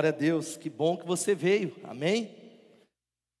glória a Deus, que bom que você veio, amém?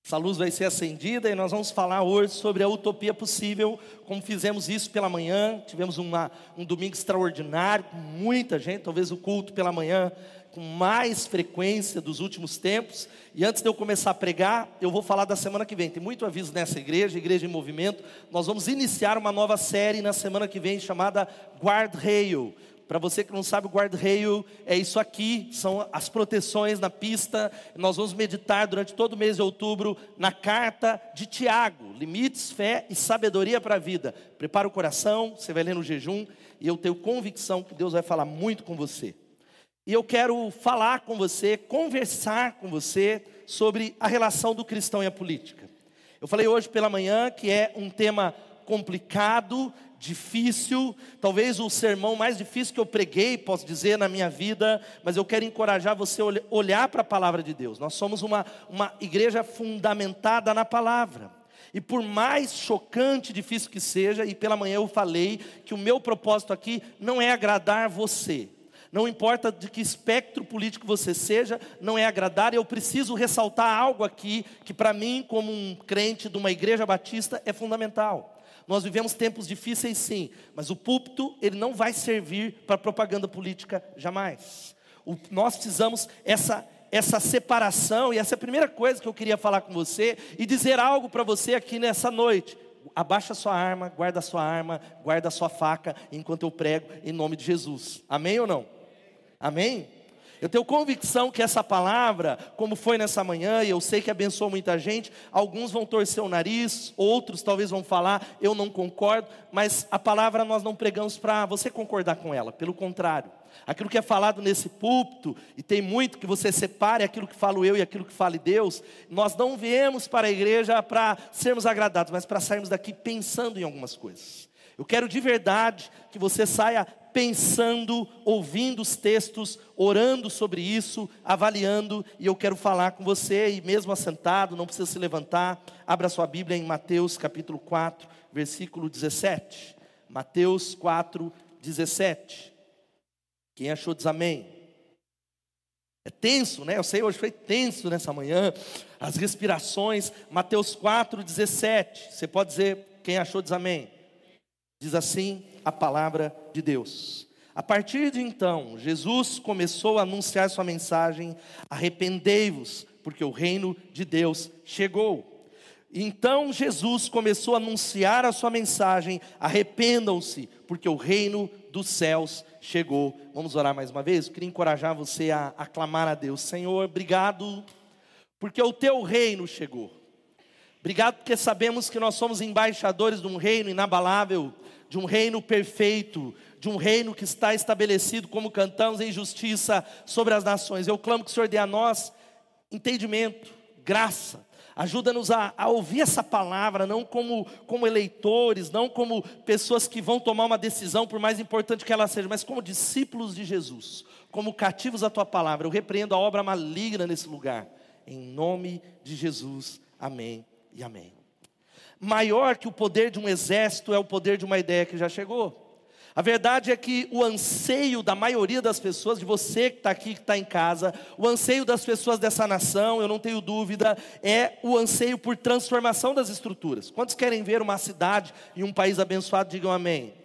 Essa luz vai ser acendida e nós vamos falar hoje sobre a utopia possível, como fizemos isso pela manhã. Tivemos uma, um domingo extraordinário, com muita gente, talvez o culto pela manhã com mais frequência dos últimos tempos. E antes de eu começar a pregar, eu vou falar da semana que vem. Tem muito aviso nessa igreja, Igreja em Movimento. Nós vamos iniciar uma nova série na semana que vem chamada Guard Rail. Para você que não sabe, o guard-rail é isso aqui, são as proteções na pista. Nós vamos meditar durante todo o mês de outubro na carta de Tiago, limites, fé e sabedoria para a vida. Prepara o coração, você vai ler no jejum, e eu tenho convicção que Deus vai falar muito com você. E eu quero falar com você, conversar com você sobre a relação do cristão e a política. Eu falei hoje pela manhã que é um tema complicado, difícil, talvez o sermão mais difícil que eu preguei, posso dizer, na minha vida, mas eu quero encorajar você a olhar para a palavra de Deus. Nós somos uma, uma igreja fundamentada na palavra. E por mais chocante e difícil que seja, e pela manhã eu falei que o meu propósito aqui não é agradar você, não importa de que espectro político você seja, não é agradar. Eu preciso ressaltar algo aqui que para mim, como um crente de uma igreja batista, é fundamental. Nós vivemos tempos difíceis, sim, mas o púlpito ele não vai servir para propaganda política jamais. O, nós precisamos essa essa separação e essa é a primeira coisa que eu queria falar com você e dizer algo para você aqui nessa noite. Abaixa sua arma, guarda sua arma, guarda sua faca enquanto eu prego em nome de Jesus. Amém ou não? Amém? Eu tenho convicção que essa palavra, como foi nessa manhã, e eu sei que abençoou muita gente, alguns vão torcer o nariz, outros talvez vão falar, eu não concordo, mas a palavra nós não pregamos para você concordar com ela, pelo contrário. Aquilo que é falado nesse púlpito, e tem muito que você separe aquilo que falo eu e aquilo que fale Deus, nós não viemos para a igreja para sermos agradados, mas para sairmos daqui pensando em algumas coisas. Eu quero de verdade que você saia pensando, ouvindo os textos, orando sobre isso, avaliando, e eu quero falar com você, e mesmo assentado, não precisa se levantar, abra sua Bíblia em Mateus capítulo 4, versículo 17. Mateus 4, 17. Quem achou diz amém. É tenso, né? Eu sei, hoje foi tenso nessa manhã, as respirações. Mateus 4, 17. Você pode dizer, quem achou diz amém. Diz assim a palavra de Deus. A partir de então, Jesus começou a anunciar sua mensagem: arrependei-vos, porque o reino de Deus chegou. Então Jesus começou a anunciar a sua mensagem: arrependam-se, porque o reino dos céus chegou. Vamos orar mais uma vez? Eu queria encorajar você a aclamar a Deus: Senhor, obrigado, porque o teu reino chegou. Obrigado porque sabemos que nós somos embaixadores de um reino inabalável, de um reino perfeito, de um reino que está estabelecido, como cantamos, em justiça sobre as nações. Eu clamo que o Senhor dê a nós entendimento, graça. Ajuda-nos a, a, ouvir essa palavra, não como, como eleitores, não como pessoas que vão tomar uma decisão, por mais importante que ela seja, mas como discípulos de Jesus, como cativos à tua palavra. Eu repreendo a obra maligna nesse lugar, em nome de Jesus. Amém e amém maior que o poder de um exército é o poder de uma ideia que já chegou. A verdade é que o anseio da maioria das pessoas, de você que está aqui, que está em casa, o anseio das pessoas dessa nação, eu não tenho dúvida, é o anseio por transformação das estruturas. Quantos querem ver uma cidade e um país abençoado? Digam amém.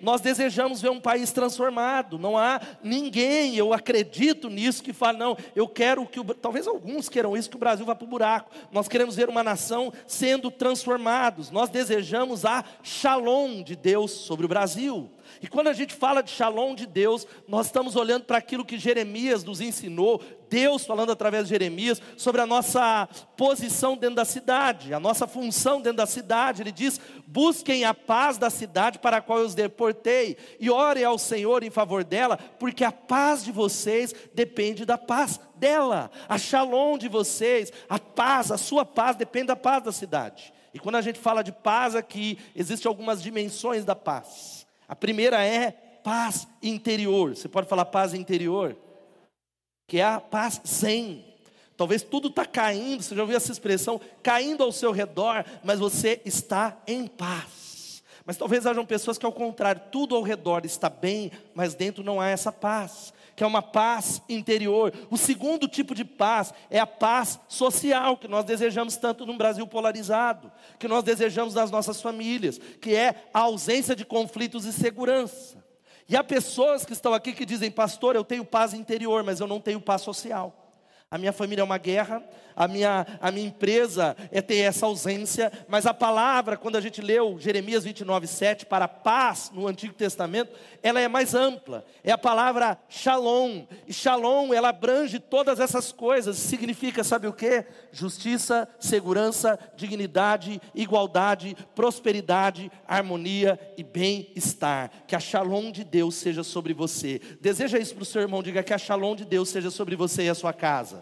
Nós desejamos ver um país transformado. Não há ninguém, eu acredito nisso, que fala, não, eu quero que o. Talvez alguns queiram isso, que o Brasil vá para o buraco. Nós queremos ver uma nação sendo transformados. Nós desejamos a shalom de Deus sobre o Brasil. E quando a gente fala de shalom de Deus, nós estamos olhando para aquilo que Jeremias nos ensinou, Deus falando através de Jeremias sobre a nossa posição dentro da cidade, a nossa função dentro da cidade. Ele diz: busquem a paz da cidade para a qual eu os deportei, e orem ao Senhor em favor dela, porque a paz de vocês depende da paz dela, a shalom de vocês, a paz, a sua paz depende da paz da cidade. E quando a gente fala de paz aqui, existem algumas dimensões da paz. A primeira é paz interior. Você pode falar paz interior? Que é a paz zen. Talvez tudo está caindo, você já ouviu essa expressão, caindo ao seu redor, mas você está em paz. Mas talvez hajam pessoas que ao contrário, tudo ao redor está bem, mas dentro não há essa paz. que é uma paz interior. O segundo tipo de paz é a paz social, que nós desejamos tanto num Brasil polarizado, que nós desejamos nas nossas famílias, que é a ausência de conflitos e segurança. E há pessoas que estão aqui que dizem, pastor, eu tenho paz interior, mas eu não tenho paz social. A minha família é uma guerra, a minha, a minha empresa é ter essa ausência, mas a palavra, quando a gente leu Jeremias 29, 7, para paz no Antigo Testamento, ela é mais ampla, é a palavra shalom, e shalom, ela abrange todas essas coisas, significa, sabe o que? Justiça, segurança, dignidade, igualdade, prosperidade, harmonia e bem-estar, que a shalom de Deus seja sobre você, deseja isso para o seu irmão, diga que a shalom de Deus seja sobre você e a sua casa,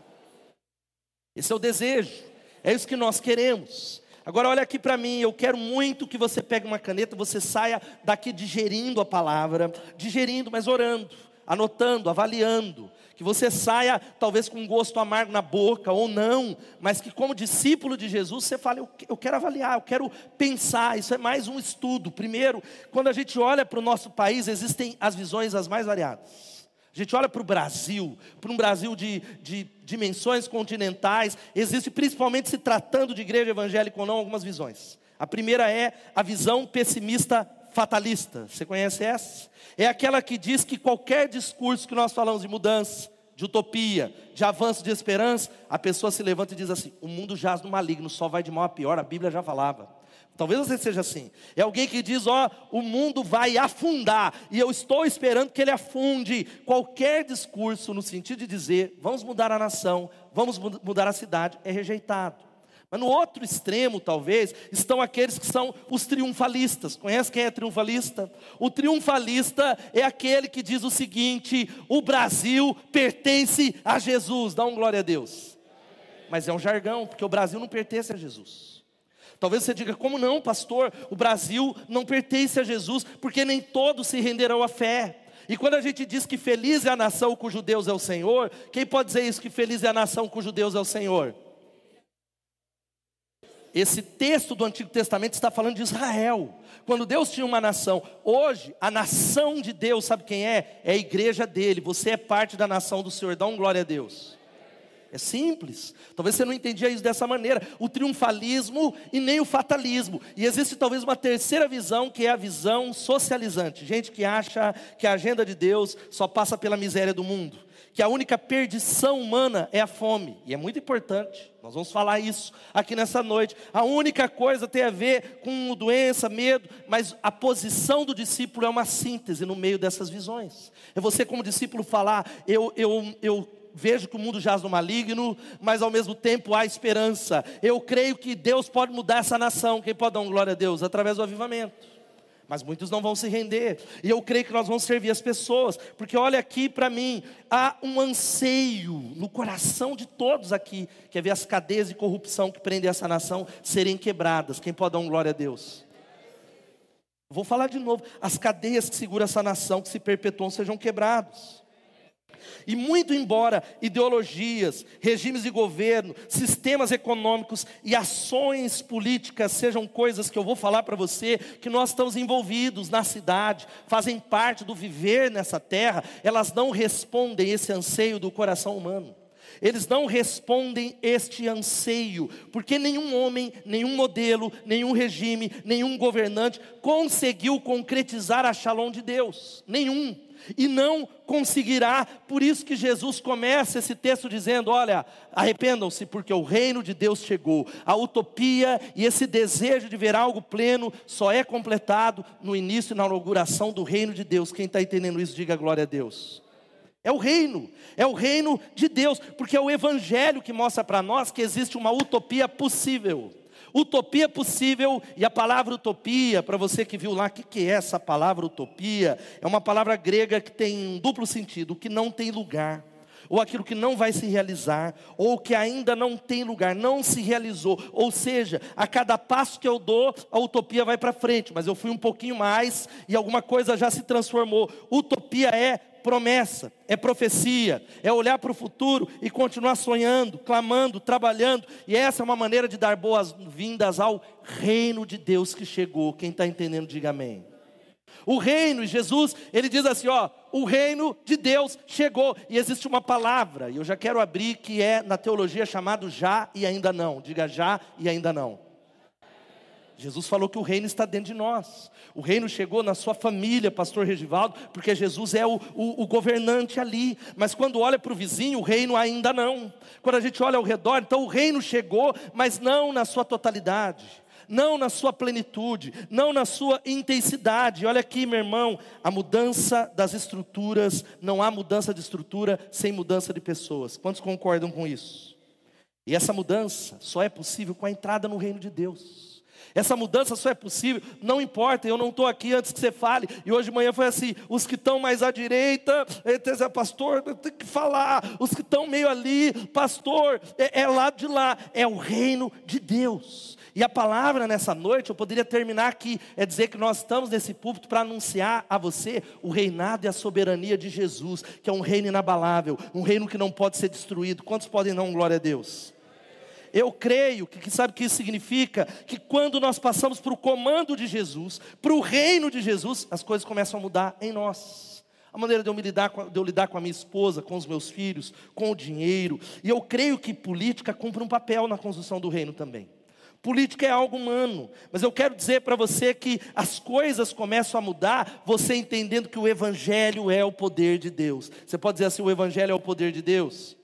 esse é o desejo, é isso que nós queremos. Agora olha aqui para mim, eu quero muito que você pegue uma caneta, você saia daqui digerindo a palavra, digerindo, mas orando, anotando, avaliando, que você saia talvez com um gosto amargo na boca ou não, mas que como discípulo de Jesus você fale, eu quero avaliar, eu quero pensar, isso é mais um estudo. Primeiro, quando a gente olha para o nosso país, existem as visões as mais variadas. A gente olha para o Brasil, para um Brasil de, de dimensões continentais, existe principalmente se tratando de igreja evangélica ou não, algumas visões. A primeira é a visão pessimista fatalista. Você conhece essa? É aquela que diz que qualquer discurso que nós falamos de mudança, de utopia, de avanço de esperança, a pessoa se levanta e diz assim: o mundo jaz no maligno, só vai de mal a pior, a Bíblia já falava. Talvez você seja assim. É alguém que diz: Ó, oh, o mundo vai afundar, e eu estou esperando que ele afunde. Qualquer discurso no sentido de dizer: vamos mudar a nação, vamos mudar a cidade, é rejeitado. Mas no outro extremo, talvez, estão aqueles que são os triunfalistas. Conhece quem é triunfalista? O triunfalista é aquele que diz o seguinte: o Brasil pertence a Jesus. Dá um glória a Deus. Mas é um jargão, porque o Brasil não pertence a Jesus. Talvez você diga, como não, pastor? O Brasil não pertence a Jesus, porque nem todos se renderão à fé. E quando a gente diz que feliz é a nação cujo Deus é o Senhor, quem pode dizer isso, que feliz é a nação cujo Deus é o Senhor? Esse texto do Antigo Testamento está falando de Israel. Quando Deus tinha uma nação, hoje a nação de Deus, sabe quem é? É a igreja dele. Você é parte da nação do Senhor. Dá um glória a Deus. É simples. Talvez você não entendia isso dessa maneira. O triunfalismo e nem o fatalismo. E existe talvez uma terceira visão, que é a visão socializante. Gente que acha que a agenda de Deus só passa pela miséria do mundo. Que a única perdição humana é a fome. E é muito importante. Nós vamos falar isso aqui nessa noite. A única coisa tem a ver com doença, medo, mas a posição do discípulo é uma síntese no meio dessas visões. É você, como discípulo, falar: eu, eu, eu vejo que o mundo jaz no maligno, mas ao mesmo tempo há esperança. Eu creio que Deus pode mudar essa nação. Quem pode dar uma glória a Deus? Através do avivamento. Mas muitos não vão se render. E eu creio que nós vamos servir as pessoas. Porque olha aqui para mim, há um anseio no coração de todos aqui, que é ver as cadeias de corrupção que prendem essa nação serem quebradas. Quem pode dar uma glória a Deus? Vou falar de novo. As cadeias que seguram essa nação, que se perpetuam, sejam quebradas. E muito embora ideologias, regimes de governo, sistemas econômicos e ações políticas sejam coisas que eu vou falar para você, que nós estamos envolvidos na cidade, fazem parte do viver nessa terra, elas não respondem esse anseio do coração humano. Eles não respondem este anseio, porque nenhum homem, nenhum modelo, nenhum regime, nenhum governante conseguiu concretizar a shalom de Deus. Nenhum e não conseguirá. Por isso que Jesus começa esse texto dizendo: Olha, arrependam-se, porque o reino de Deus chegou. A utopia e esse desejo de ver algo pleno só é completado no início e na inauguração do reino de Deus. Quem está entendendo isso, diga glória a Deus. É o reino, é o reino de Deus, porque é o Evangelho que mostra para nós que existe uma utopia possível. Utopia possível, e a palavra utopia, para você que viu lá, o que, que é essa palavra utopia? É uma palavra grega que tem um duplo sentido: o que não tem lugar, ou aquilo que não vai se realizar, ou que ainda não tem lugar, não se realizou. Ou seja, a cada passo que eu dou, a utopia vai para frente, mas eu fui um pouquinho mais e alguma coisa já se transformou. Utopia é promessa, é profecia, é olhar para o futuro e continuar sonhando, clamando, trabalhando, e essa é uma maneira de dar boas-vindas ao reino de Deus que chegou. Quem está entendendo, diga amém. O reino, e Jesus, ele diz assim: ó, o reino de Deus chegou. E existe uma palavra, e eu já quero abrir, que é na teologia chamado já e ainda não. Diga já e ainda não. Jesus falou que o reino está dentro de nós. O reino chegou na sua família, pastor Regivaldo, porque Jesus é o, o, o governante ali. Mas quando olha para o vizinho, o reino ainda não. Quando a gente olha ao redor, então o reino chegou, mas não na sua totalidade não na sua plenitude, não na sua intensidade. Olha aqui, meu irmão, a mudança das estruturas, não há mudança de estrutura sem mudança de pessoas. Quantos concordam com isso? E essa mudança só é possível com a entrada no reino de Deus. Essa mudança só é possível, não importa, eu não estou aqui antes que você fale, e hoje de manhã foi assim: os que estão mais à direita, é, pastor, tem que falar, os que estão meio ali, pastor, é, é lá de lá, é o reino de Deus. E a palavra nessa noite, eu poderia terminar aqui, é dizer que nós estamos nesse púlpito para anunciar a você o reinado e a soberania de Jesus, que é um reino inabalável, um reino que não pode ser destruído. Quantos podem não, glória a Deus? Eu creio que, sabe o que isso significa? Que quando nós passamos para o comando de Jesus, para o reino de Jesus, as coisas começam a mudar em nós. A maneira de eu, lidar com, de eu lidar com a minha esposa, com os meus filhos, com o dinheiro. E eu creio que política cumpre um papel na construção do reino também. Política é algo humano, mas eu quero dizer para você que as coisas começam a mudar, você entendendo que o Evangelho é o poder de Deus. Você pode dizer assim: o Evangelho é o poder de Deus?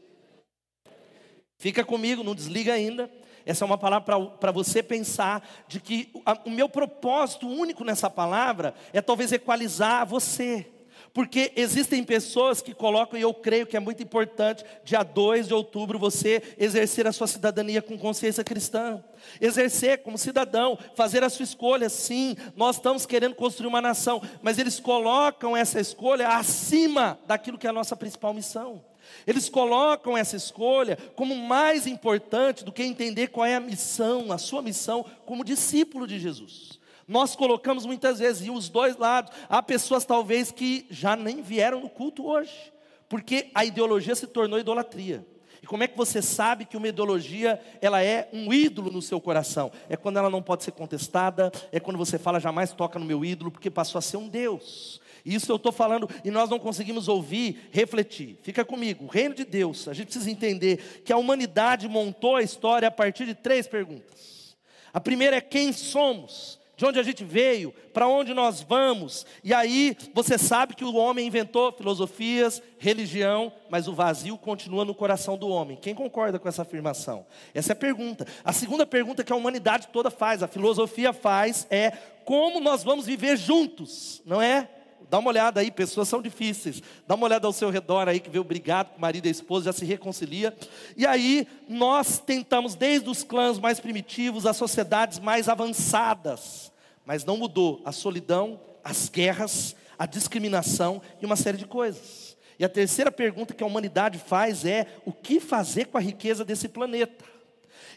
Fica comigo, não desliga ainda. Essa é uma palavra para você pensar de que o meu propósito único nessa palavra é talvez equalizar você. Porque existem pessoas que colocam, e eu creio que é muito importante, dia 2 de outubro, você exercer a sua cidadania com consciência cristã. Exercer como cidadão, fazer a sua escolha, sim, nós estamos querendo construir uma nação, mas eles colocam essa escolha acima daquilo que é a nossa principal missão. Eles colocam essa escolha como mais importante do que entender qual é a missão, a sua missão como discípulo de Jesus. Nós colocamos muitas vezes, e os dois lados, há pessoas talvez que já nem vieram no culto hoje, porque a ideologia se tornou idolatria. E como é que você sabe que uma ideologia ela é um ídolo no seu coração? É quando ela não pode ser contestada, é quando você fala jamais toca no meu ídolo, porque passou a ser um Deus. Isso eu estou falando e nós não conseguimos ouvir, refletir. Fica comigo, o reino de Deus, a gente precisa entender que a humanidade montou a história a partir de três perguntas. A primeira é quem somos de onde a gente veio, para onde nós vamos. E aí você sabe que o homem inventou filosofias, religião, mas o vazio continua no coração do homem. Quem concorda com essa afirmação? Essa é a pergunta. A segunda pergunta que a humanidade toda faz, a filosofia faz, é como nós vamos viver juntos, não é? Dá uma olhada aí, pessoas são difíceis. Dá uma olhada ao seu redor aí que vê obrigado com marido e esposa, já se reconcilia. E aí nós tentamos desde os clãs mais primitivos às sociedades mais avançadas mas não mudou a solidão, as guerras, a discriminação e uma série de coisas. E a terceira pergunta que a humanidade faz é: o que fazer com a riqueza desse planeta?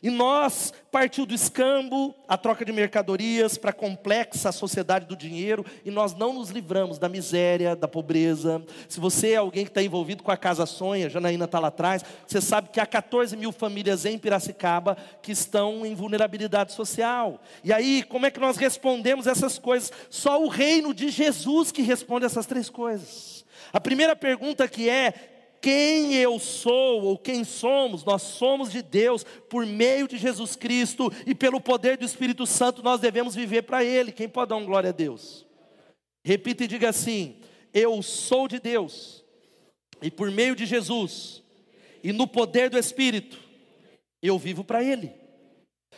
E nós partiu do escambo, a troca de mercadorias para a complexa sociedade do dinheiro, e nós não nos livramos da miséria, da pobreza. Se você é alguém que está envolvido com a Casa Sonha, Janaína está lá atrás, você sabe que há 14 mil famílias em Piracicaba que estão em vulnerabilidade social. E aí, como é que nós respondemos essas coisas? Só o reino de Jesus que responde essas três coisas. A primeira pergunta que é: quem eu sou ou quem somos, nós somos de Deus por meio de Jesus Cristo e pelo poder do Espírito Santo nós devemos viver para Ele. Quem pode dar um glória a Deus? Repita e diga assim: Eu sou de Deus e por meio de Jesus e no poder do Espírito eu vivo para Ele.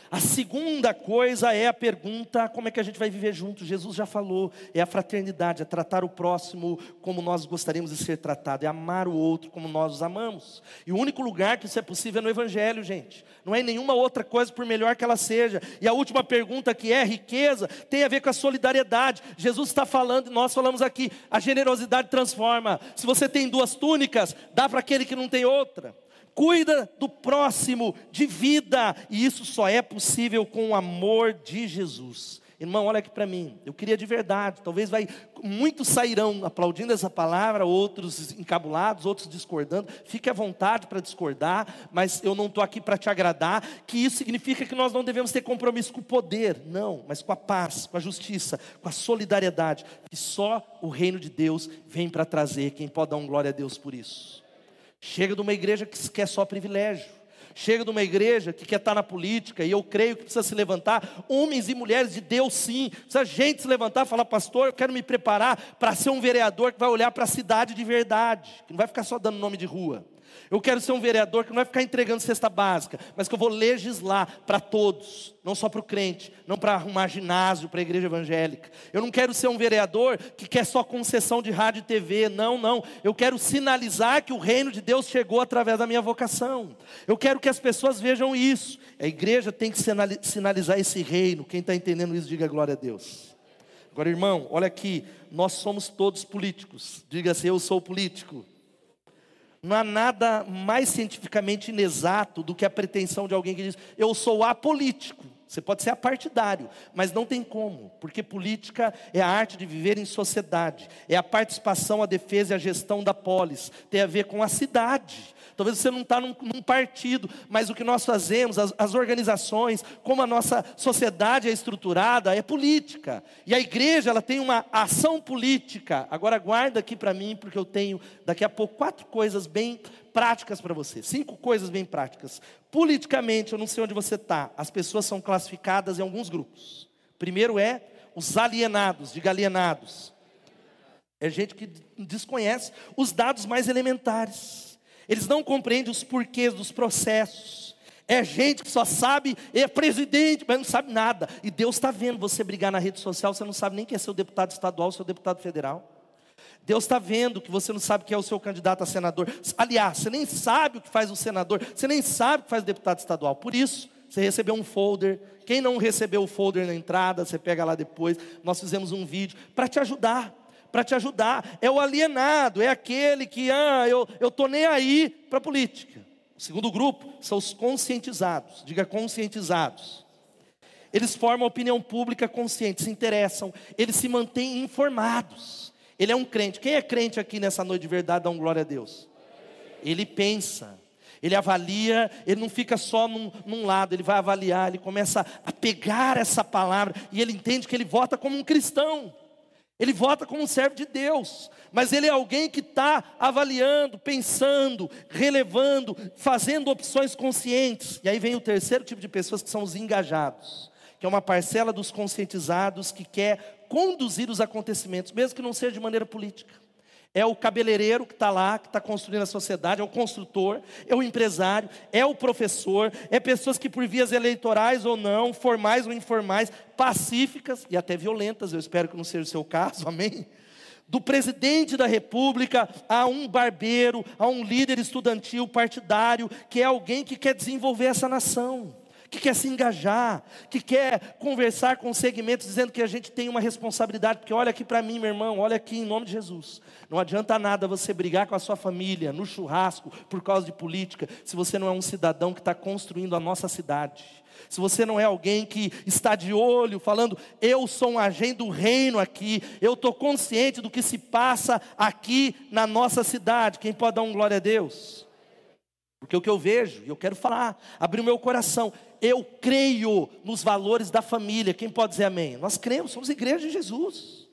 A segunda coisa é a pergunta: como é que a gente vai viver junto? Jesus já falou, é a fraternidade, é tratar o próximo como nós gostaríamos de ser tratado, é amar o outro como nós os amamos. E o único lugar que isso é possível é no Evangelho, gente. Não é nenhuma outra coisa, por melhor que ela seja. E a última pergunta, que é riqueza, tem a ver com a solidariedade. Jesus está falando, nós falamos aqui, a generosidade transforma. Se você tem duas túnicas, dá para aquele que não tem outra cuida do próximo, de vida, e isso só é possível com o amor de Jesus. Irmão, olha aqui para mim. Eu queria de verdade. Talvez vai muitos sairão aplaudindo essa palavra, outros encabulados, outros discordando. Fique à vontade para discordar, mas eu não estou aqui para te agradar. Que isso significa que nós não devemos ter compromisso com o poder, não, mas com a paz, com a justiça, com a solidariedade. E só o reino de Deus vem para trazer. Quem pode dar um glória a Deus por isso? Chega de uma igreja que quer só privilégio. Chega de uma igreja que quer estar na política, e eu creio que precisa se levantar, homens e mulheres de Deus sim, precisa gente se levantar e falar, pastor, eu quero me preparar para ser um vereador que vai olhar para a cidade de verdade, que não vai ficar só dando nome de rua. Eu quero ser um vereador que não vai ficar entregando cesta básica, mas que eu vou legislar para todos, não só para o crente, não para arrumar ginásio para a igreja evangélica. Eu não quero ser um vereador que quer só concessão de rádio e TV, não, não. Eu quero sinalizar que o reino de Deus chegou através da minha vocação. Eu quero que as pessoas vejam isso. A igreja tem que sinalizar esse reino. Quem está entendendo isso, diga glória a Deus. Agora, irmão, olha aqui, nós somos todos políticos. Diga assim: eu sou político. Não há nada mais cientificamente inexato do que a pretensão de alguém que diz: eu sou apolítico. Você pode ser apartidário, mas não tem como, porque política é a arte de viver em sociedade, é a participação, a defesa e a gestão da polis, tem a ver com a cidade. Talvez você não está num, num, partido, mas o que nós fazemos, as, as organizações, como a nossa sociedade é estruturada, é política. E a igreja, ela tem uma ação política. Agora guarda aqui para mim, porque eu tenho daqui a pouco quatro coisas bem práticas para você. Cinco coisas bem práticas. Politicamente, eu não sei onde você está. As pessoas são classificadas em alguns grupos. Primeiro é os alienados, diga alienados. É gente que desconhece os dados mais elementares. Eles não compreendem os porquês dos processos. É gente que só sabe, é presidente, mas não sabe nada. E Deus está vendo você brigar na rede social, você não sabe nem quem é seu deputado estadual, seu deputado federal. Deus está vendo que você não sabe quem é o seu candidato a senador. Aliás, você nem sabe o que faz o senador, você nem sabe o que faz o deputado estadual. Por isso, você recebeu um folder. Quem não recebeu o folder na entrada, você pega lá depois. Nós fizemos um vídeo para te ajudar para te ajudar. É o alienado, é aquele que, ah, eu estou nem aí para a política. O segundo grupo são os conscientizados, diga conscientizados. Eles formam opinião pública consciente, se interessam, eles se mantêm informados. Ele é um crente. Quem é crente aqui nessa noite de verdade, dá um glória a Deus? Ele pensa, ele avalia, ele não fica só num, num, lado, ele vai avaliar, ele começa a pegar essa palavra e ele entende que ele vota como um cristão. Ele vota como um servo de Deus, mas ele é alguém que está avaliando, pensando, relevando, fazendo opções conscientes. E aí vem o terceiro tipo de pessoas que são os engajados, que é uma parcela dos conscientizados que quer conduzir os acontecimentos, mesmo que não seja de maneira política é o cabeleireiro que está lá, que está construindo a sociedade, é o construtor, é o empresário, é o professor, é pessoas que por vias eleitorais ou não, formais ou informais, pacíficas e até violentas, eu espero que não seja o seu caso, amém? Do presidente da república a um barbeiro, a um líder estudantil partidário, que é alguém que quer desenvolver essa nação que quer se engajar, que quer conversar com segmentos, dizendo que a gente tem uma responsabilidade, porque olha aqui para mim, meu irmão, olha aqui em nome de Jesus. Não adianta nada você brigar com a sua família no churrasco por causa de política, se você não é um cidadão que está construindo a nossa cidade. Se você não é alguém que está de olho, falando, eu sou um agente do reino aqui, eu estou consciente do que se passa aqui na nossa cidade. Quem pode dar um glória a Deus? Porque o que eu vejo, e eu quero falar, abrir o meu coração, eu creio nos valores da família. Quem pode dizer amém? Nós cremos, somos igreja de Jesus.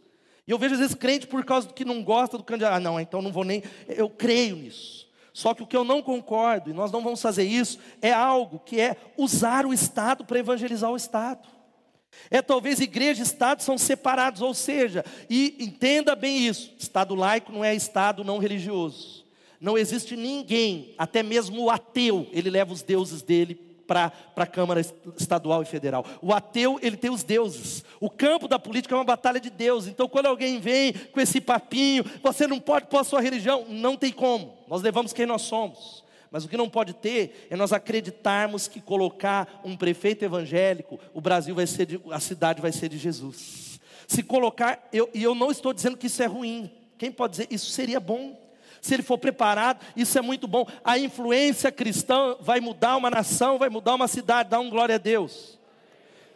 E eu vejo às vezes crente por causa do que não gosta do candidato. Ah, não, então não vou nem. Eu creio nisso. Só que o que eu não concordo, e nós não vamos fazer isso, é algo que é usar o Estado para evangelizar o Estado. É talvez igreja e Estado são separados, ou seja, e entenda bem isso: Estado laico não é Estado não religioso. Não existe ninguém, até mesmo o ateu, ele leva os deuses dele para a Câmara Estadual e Federal. O ateu, ele tem os deuses. O campo da política é uma batalha de Deus. Então, quando alguém vem com esse papinho, você não pode pôr a sua religião, não tem como. Nós levamos quem nós somos. Mas o que não pode ter é nós acreditarmos que colocar um prefeito evangélico, o Brasil vai ser de, a cidade vai ser de Jesus. Se colocar, eu, e eu não estou dizendo que isso é ruim. Quem pode dizer isso seria bom? Se ele for preparado, isso é muito bom. A influência cristã vai mudar uma nação, vai mudar uma cidade, dá um glória a Deus.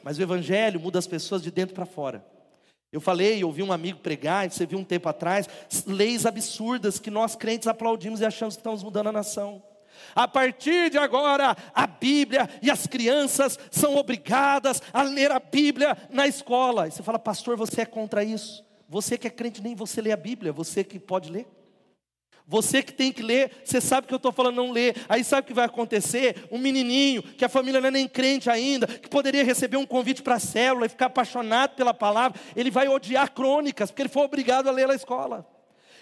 mas o Evangelho muda as pessoas de dentro para fora. Eu falei, ouvi um amigo pregar, você viu um tempo atrás, leis absurdas que nós crentes aplaudimos e achamos que estamos mudando a nação. A partir de agora, a Bíblia e as crianças são obrigadas a ler a Bíblia na escola. E você fala, pastor, você é contra isso? Você que é crente, nem você lê a Bíblia, você que pode ler. Você que tem que ler, você sabe que eu estou falando não ler. Aí sabe o que vai acontecer? Um menininho, que a família não é nem crente ainda, que poderia receber um convite para a célula e ficar apaixonado pela palavra, ele vai odiar crônicas, porque ele foi obrigado a ler na escola.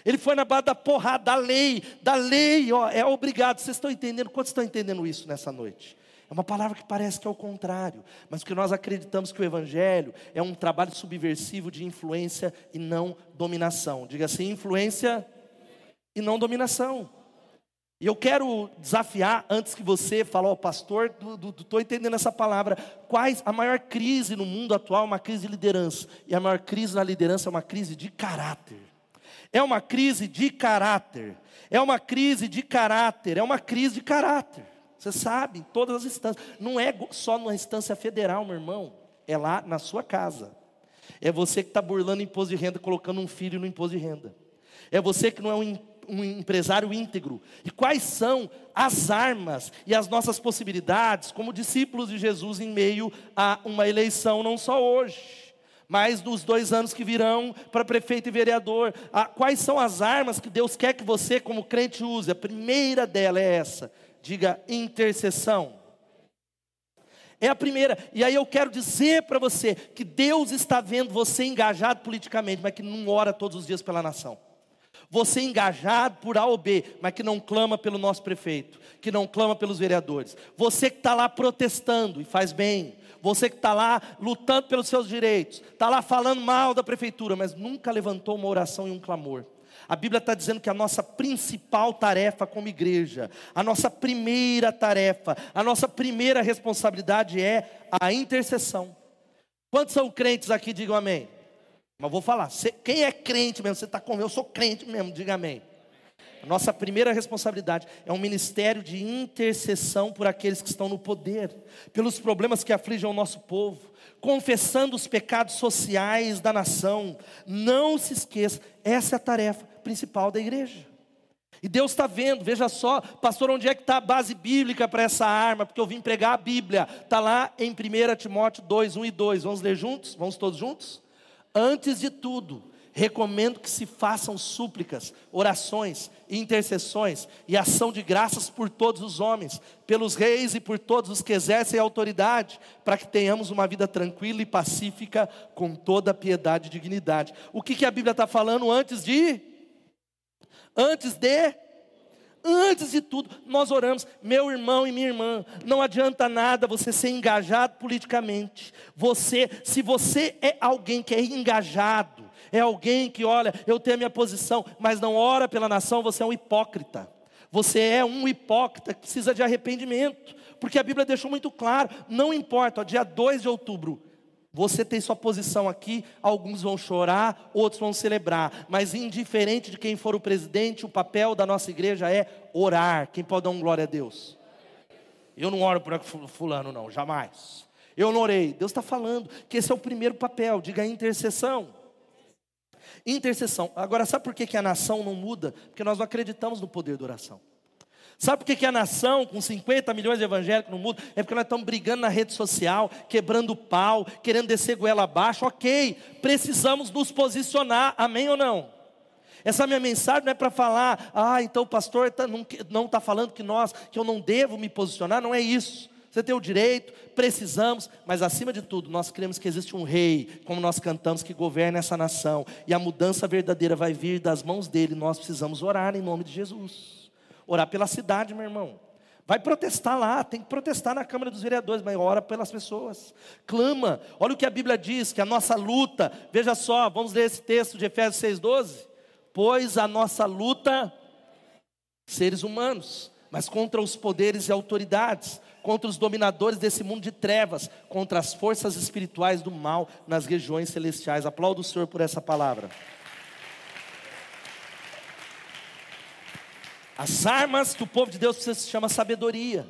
Ele foi na base da porrada, da lei, da lei, ó, é obrigado. Vocês estão entendendo? Quantos estão entendendo isso nessa noite? É uma palavra que parece que é o contrário, mas que nós acreditamos que o Evangelho é um trabalho subversivo de influência e não dominação. Diga assim: influência e não dominação. E eu quero desafiar, antes que você fale, ó, oh, pastor, estou entendendo essa palavra. Quais a maior crise no mundo atual é uma crise de liderança. E a maior crise na liderança é uma crise de caráter. É uma crise de caráter. É uma crise de caráter. É uma crise de caráter. Você sabe, em todas as instâncias. Não é só numa instância federal, meu irmão. É lá na sua casa. É você que está burlando imposto de renda, colocando um filho no imposto de renda. É você que não é um um empresário íntegro. E quais são as armas e as nossas possibilidades como discípulos de Jesus em meio a uma eleição, não só hoje, mas nos dois anos que virão para prefeito e vereador. Ah, quais são as armas que Deus quer que você, como crente, use? A primeira dela é essa: diga intercessão. É a primeira. E aí eu quero dizer para você que Deus está vendo você engajado politicamente, mas que não ora todos os dias pela nação. Você engajado por A ou B, mas que não clama pelo nosso prefeito, que não clama pelos vereadores. Você que está lá protestando e faz bem. Você que está lá lutando pelos seus direitos, está lá falando mal da prefeitura, mas nunca levantou uma oração e um clamor. A Bíblia está dizendo que a nossa principal tarefa como igreja, a nossa primeira tarefa, a nossa primeira responsabilidade é a intercessão. Quantos são crentes aqui? Digam amém. Mas vou falar, quem é crente mesmo, você está com eu sou crente mesmo, diga amém. A nossa primeira responsabilidade é um ministério de intercessão por aqueles que estão no poder, pelos problemas que afligem o nosso povo, confessando os pecados sociais da nação. Não se esqueça, essa é a tarefa principal da igreja. E Deus está vendo, veja só, pastor, onde é que está a base bíblica para essa arma? Porque eu vim pregar a Bíblia, está lá em 1 Timóteo 2, 1 e 2. Vamos ler juntos? Vamos todos juntos? Antes de tudo, recomendo que se façam súplicas, orações, intercessões e ação de graças por todos os homens, pelos reis e por todos os que exercem autoridade, para que tenhamos uma vida tranquila e pacífica, com toda piedade e dignidade. O que, que a Bíblia está falando antes de? Antes de Antes de tudo, nós oramos, meu irmão e minha irmã, não adianta nada você ser engajado politicamente. Você, se você é alguém que é engajado, é alguém que olha, eu tenho a minha posição, mas não ora pela nação, você é um hipócrita. Você é um hipócrita que precisa de arrependimento, porque a Bíblia deixou muito claro, não importa, ó, dia 2 de outubro, você tem sua posição aqui, alguns vão chorar, outros vão celebrar, mas indiferente de quem for o presidente, o papel da nossa igreja é orar. Quem pode dar um glória a Deus? Eu não oro por fulano, não, jamais. Eu não orei. Deus está falando que esse é o primeiro papel, diga intercessão. Intercessão. Agora, sabe por que, que a nação não muda? Porque nós não acreditamos no poder da oração. Sabe por que, a nação, com 50 milhões de evangélicos no mundo, é porque nós estamos brigando na rede social, quebrando pau, querendo descer goela abaixo. Ok, precisamos nos posicionar, amém ou não? Essa minha mensagem não é para falar, ah, então o pastor tá, não está falando que nós, que eu não devo me posicionar, não é isso. Você tem o direito, precisamos, mas acima de tudo, nós cremos que existe um rei, como nós cantamos, que governa essa nação, e a mudança verdadeira vai vir das mãos dele, nós precisamos orar em nome de Jesus. Orar pela cidade, meu irmão. Vai protestar lá, tem que protestar na Câmara dos Vereadores, mas ora pelas pessoas. Clama. Olha o que a Bíblia diz, que a nossa luta, veja só, vamos ler esse texto de Efésios 6,12. Pois a nossa luta, seres humanos, mas contra os poderes e autoridades, contra os dominadores desse mundo de trevas, contra as forças espirituais do mal nas regiões celestiais. Aplaudo o Senhor por essa palavra. As armas que o povo de Deus precisa se chama sabedoria.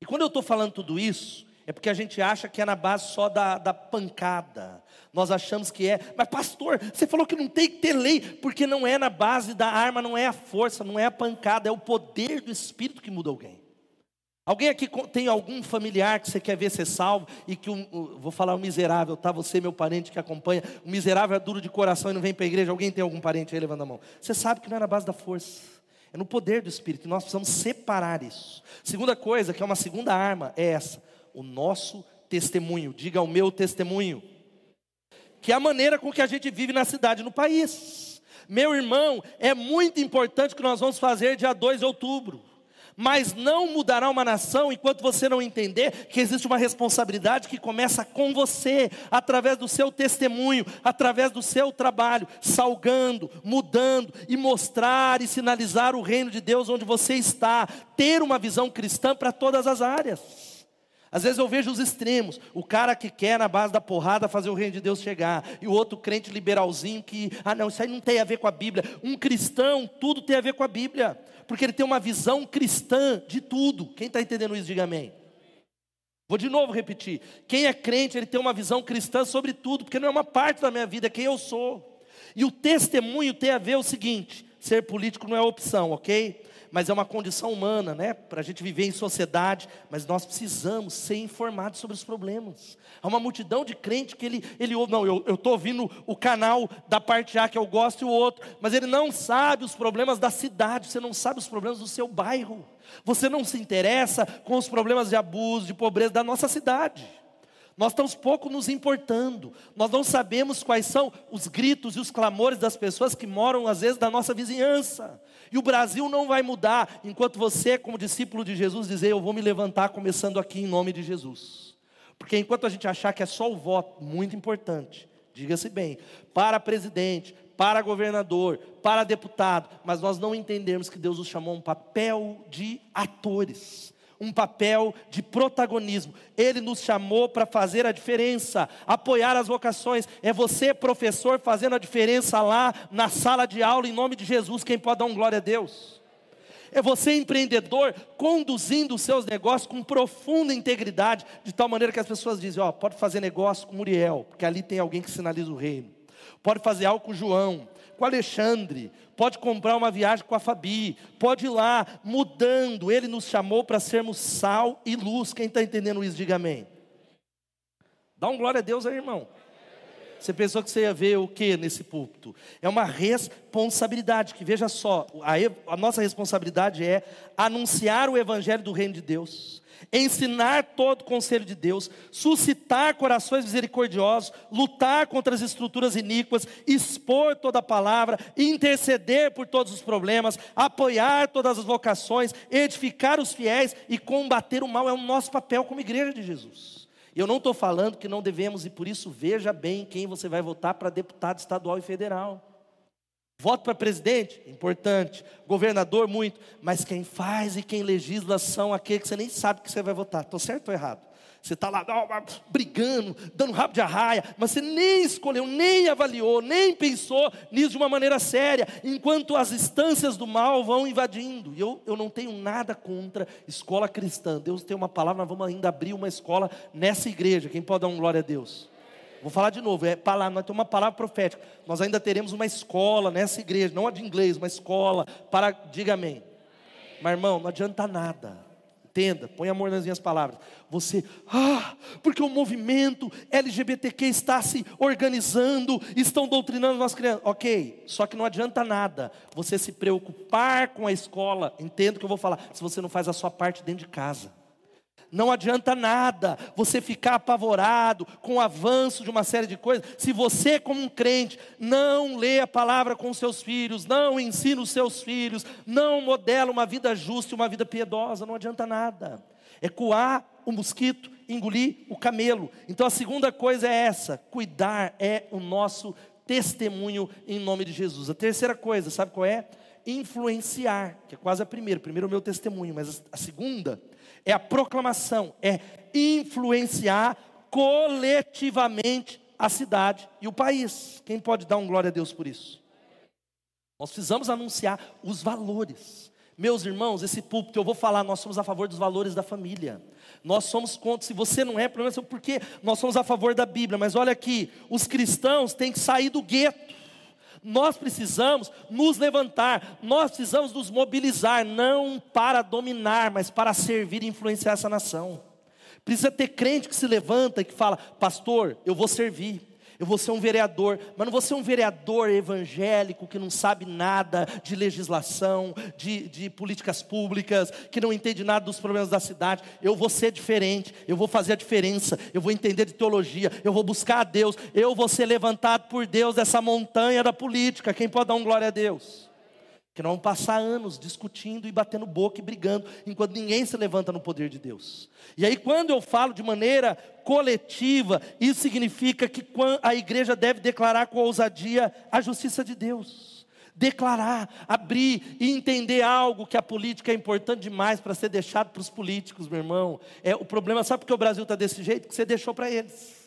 E quando eu estou falando tudo isso, é porque a gente acha que é na base só da, da pancada. Nós achamos que é, mas pastor, você falou que não tem que ter lei, porque não é na base da arma, não é a força, não é a pancada, é o poder do Espírito que muda alguém. Alguém aqui tem algum familiar que você quer ver ser salvo e que, um, vou falar o um miserável, tá? Você, meu parente que acompanha, o miserável é duro de coração e não vem para a igreja. Alguém tem algum parente aí? Levanta a mão. Você sabe que não é na base da força, é no poder do Espírito. Nós precisamos separar isso. Segunda coisa, que é uma segunda arma, é essa: o nosso testemunho. Diga o meu testemunho. Que é a maneira com que a gente vive na cidade, no país. Meu irmão, é muito importante o que nós vamos fazer dia 2 de outubro mas não mudará uma nação enquanto você não entender que existe uma responsabilidade que começa com você, através do seu testemunho, através do seu trabalho, salgando, mudando e mostrar e sinalizar o reino de Deus onde você está, ter uma visão cristã para todas as áreas. Às vezes eu vejo os extremos, o cara que quer na base da porrada fazer o reino de Deus chegar, e o outro crente liberalzinho que, ah não, isso aí não tem a ver com a Bíblia. Um cristão, tudo tem a ver com a Bíblia porque ele tem uma visão cristã de tudo. Quem está entendendo isso, diga amém. Vou de novo repetir. Quem é crente, ele tem uma visão cristã sobre tudo, porque não é uma parte da minha vida, é quem eu sou. E o testemunho tem a ver o seguinte: ser político não é opção, ok? Mas é uma condição humana, né? Para a gente viver em sociedade, mas nós precisamos ser informados sobre os problemas. Há uma multidão de crente que ele, ele ouve, não, eu estou ouvindo o canal da parte A que eu gosto e o outro, mas ele não sabe os problemas da cidade, você não sabe os problemas do seu bairro, você não se interessa com os problemas de abuso, de pobreza da nossa cidade. Nós estamos pouco nos importando, nós não sabemos quais são os gritos e os clamores das pessoas que moram, às vezes, da nossa vizinhança. E o Brasil não vai mudar enquanto você, como discípulo de Jesus, dizer: Eu vou me levantar começando aqui em nome de Jesus. Porque enquanto a gente achar que é só o voto, muito importante, diga-se bem, para presidente, para governador, para deputado, mas nós não entendermos que Deus nos chamou um papel de atores um papel de protagonismo. Ele nos chamou para fazer a diferença, apoiar as vocações. É você, professor, fazendo a diferença lá na sala de aula, em nome de Jesus. Quem pode dar um glória a Deus? É você, empreendedor, conduzindo os seus negócios com profunda integridade, de tal maneira que as pessoas dizem: Ó, oh, pode fazer negócio com Muriel, porque ali tem alguém que sinaliza o reino. Pode fazer algo com João, com Alexandre, pode comprar uma viagem com a Fabi, pode ir lá, mudando. Ele nos chamou para sermos sal e luz. Quem está entendendo isso, diga amém. Dá um glória a Deus aí, irmão. Você pensou que você ia ver o que nesse púlpito? É uma responsabilidade, que veja só, a, a nossa responsabilidade é anunciar o evangelho do reino de Deus ensinar todo o conselho de Deus, suscitar corações misericordiosos, lutar contra as estruturas iníquas, expor toda a palavra, interceder por todos os problemas, apoiar todas as vocações, edificar os fiéis e combater o mal é o nosso papel como igreja de Jesus. Eu não estou falando que não devemos, e por isso veja bem quem você vai votar para deputado estadual e federal. Voto para presidente, importante. Governador, muito. Mas quem faz e quem legisla são aqueles que você nem sabe que você vai votar. Estou certo ou errado? Você está lá brigando, dando rabo de arraia, mas você nem escolheu, nem avaliou, nem pensou nisso de uma maneira séria, enquanto as instâncias do mal vão invadindo. E eu, eu não tenho nada contra escola cristã. Deus tem uma palavra, nós vamos ainda abrir uma escola nessa igreja. Quem pode dar um glória a Deus? Vou falar de novo, é palavra, nós temos uma palavra profética. Nós ainda teremos uma escola nessa igreja, não a de inglês, uma escola para, diga amém. Mas irmão, não adianta nada. Entenda, põe amor nas minhas palavras. Você, ah, porque o movimento LGBTQ está se organizando, estão doutrinando nós crianças. Ok, só que não adianta nada você se preocupar com a escola. Entenda o que eu vou falar, se você não faz a sua parte dentro de casa. Não adianta nada você ficar apavorado com o avanço de uma série de coisas, se você, como um crente, não lê a palavra com seus filhos, não ensina os seus filhos, não modela uma vida justa e uma vida piedosa, não adianta nada. É coar o mosquito, engolir o camelo. Então a segunda coisa é essa: cuidar é o nosso testemunho em nome de Jesus. A terceira coisa, sabe qual é? Influenciar, que é quase a primeira. Primeiro o meu testemunho, mas a segunda é a proclamação, é influenciar coletivamente a cidade e o país. Quem pode dar um glória a Deus por isso? Nós precisamos anunciar os valores. Meus irmãos, esse púlpito eu vou falar, nós somos a favor dos valores da família. Nós somos contra, se você não é, problema é porque nós somos a favor da Bíblia. Mas olha aqui, os cristãos têm que sair do gueto. Nós precisamos nos levantar, nós precisamos nos mobilizar, não para dominar, mas para servir e influenciar essa nação. Precisa ter crente que se levanta e que fala: Pastor, eu vou servir eu vou ser um vereador, mas não vou ser um vereador evangélico que não sabe nada de legislação, de, de políticas públicas, que não entende nada dos problemas da cidade. Eu vou ser diferente, eu vou fazer a diferença, eu vou entender de teologia, eu vou buscar a Deus, eu vou ser levantado por Deus dessa montanha da política. Quem pode dar um glória a Deus? Que nós vamos passar anos discutindo e batendo boca e brigando, enquanto ninguém se levanta no poder de Deus. E aí, quando eu falo de maneira coletiva, isso significa que a igreja deve declarar com ousadia a justiça de Deus. Declarar, abrir e entender algo que a política é importante demais para ser deixado para os políticos, meu irmão. É, o problema, sabe por que o Brasil está desse jeito? Que você deixou para eles.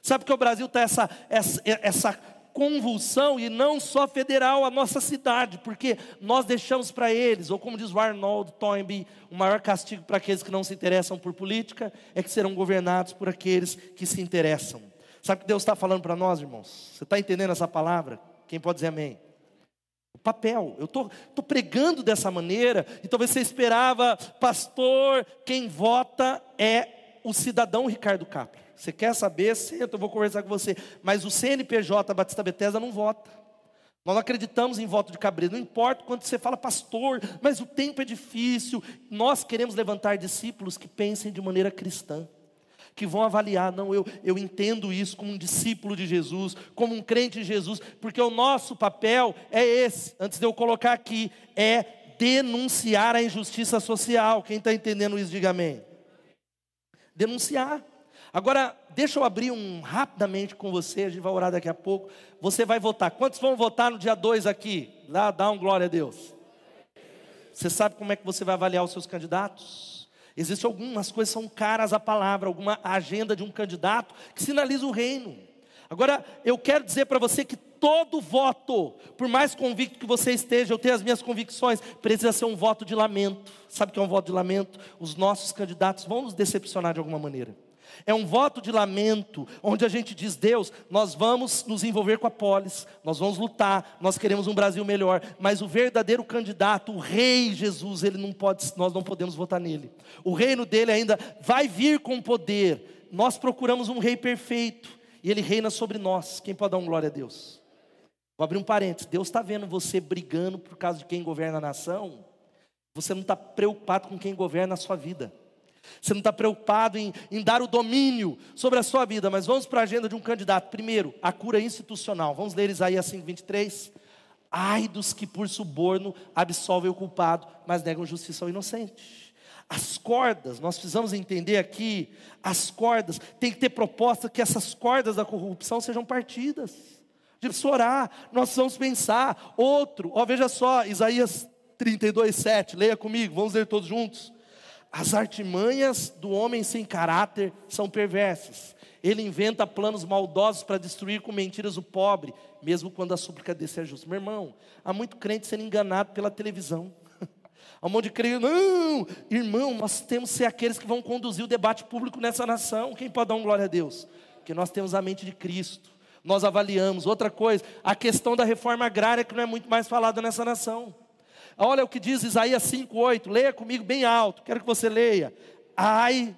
Sabe por que o Brasil está essa, essa, essa convulsão e não só federal a nossa cidade, porque nós deixamos para eles, ou como diz o Arnold Toynbee, o maior castigo para aqueles que não se interessam por política é que serão governados por aqueles que se interessam. Sabe o que Deus está falando para nós, irmãos? Você está entendendo essa palavra? Quem pode dizer amém? O papel, eu estou pregando dessa maneira, e talvez você esperava, pastor, quem vota é o cidadão Ricardo Capri. Você quer saber? Senta, eu vou conversar com você. Mas o CNPJ Batista Bethesda não vota. Nós não acreditamos em voto de cabreiro. Não importa quando você fala, pastor, mas o tempo é difícil. Nós queremos levantar discípulos que pensem de maneira cristã. Que vão avaliar, não, eu, eu entendo isso como um discípulo de Jesus, como um crente de Jesus, porque o nosso papel é esse, antes de eu colocar aqui, é denunciar a injustiça social. Quem está entendendo isso, diga amém. Denunciar. Agora, deixa eu abrir um rapidamente com você, a gente vai orar daqui a pouco. Você vai votar. Quantos vão votar no dia 2 aqui? Lá, dá um glória a Deus. Você sabe como é que você vai avaliar os seus candidatos? Existem algumas coisas que são caras à palavra, alguma agenda de um candidato que sinaliza o reino. Agora, eu quero dizer para você que todo voto, por mais convicto que você esteja, eu tenho as minhas convicções, precisa ser um voto de lamento. Sabe o que é um voto de lamento? Os nossos candidatos vão nos decepcionar de alguma maneira. É um voto de lamento, onde a gente diz: Deus, nós vamos nos envolver com a polis, nós vamos lutar, nós queremos um Brasil melhor, mas o verdadeiro candidato, o Rei Jesus, ele não pode, nós não podemos votar nele. O reino dele ainda vai vir com poder. Nós procuramos um rei perfeito e ele reina sobre nós. Quem pode dar um glória a Deus? Vou abrir um parênteses. Deus está vendo você brigando por causa de quem governa a nação. Você não está preocupado com quem governa a sua vida. Você não está preocupado em, em, dar o domínio sobre a sua vida, mas vamos para a agenda de um candidato. Primeiro, a cura institucional. Vamos ler Isaías 5, 23. Ai dos que por suborno absolvem o culpado, mas negam justiça ao inocente. As cordas, nós precisamos entender aqui, as cordas, tem que ter proposta que essas cordas da corrupção sejam partidas. De orar, nós precisamos pensar. Outro, ó, veja só, Isaías 32, 7, leia comigo, vamos ler todos juntos. As artimanhas do homem sem caráter são perversas. Ele inventa planos maldosos para destruir com mentiras o pobre, mesmo quando a súplica desse é justa. Meu irmão, há muito crente sendo enganado pela televisão. Há um monte de crente, não, irmão, nós temos que ser aqueles que vão conduzir o debate público nessa nação. Quem pode dar um glória a Deus? Porque nós temos a mente de Cristo. Nós avaliamos. Outra coisa, a questão da reforma agrária que não é muito mais falada nessa nação. Olha o que diz Isaías 5:8. Leia comigo bem alto. Quero que você leia. Ai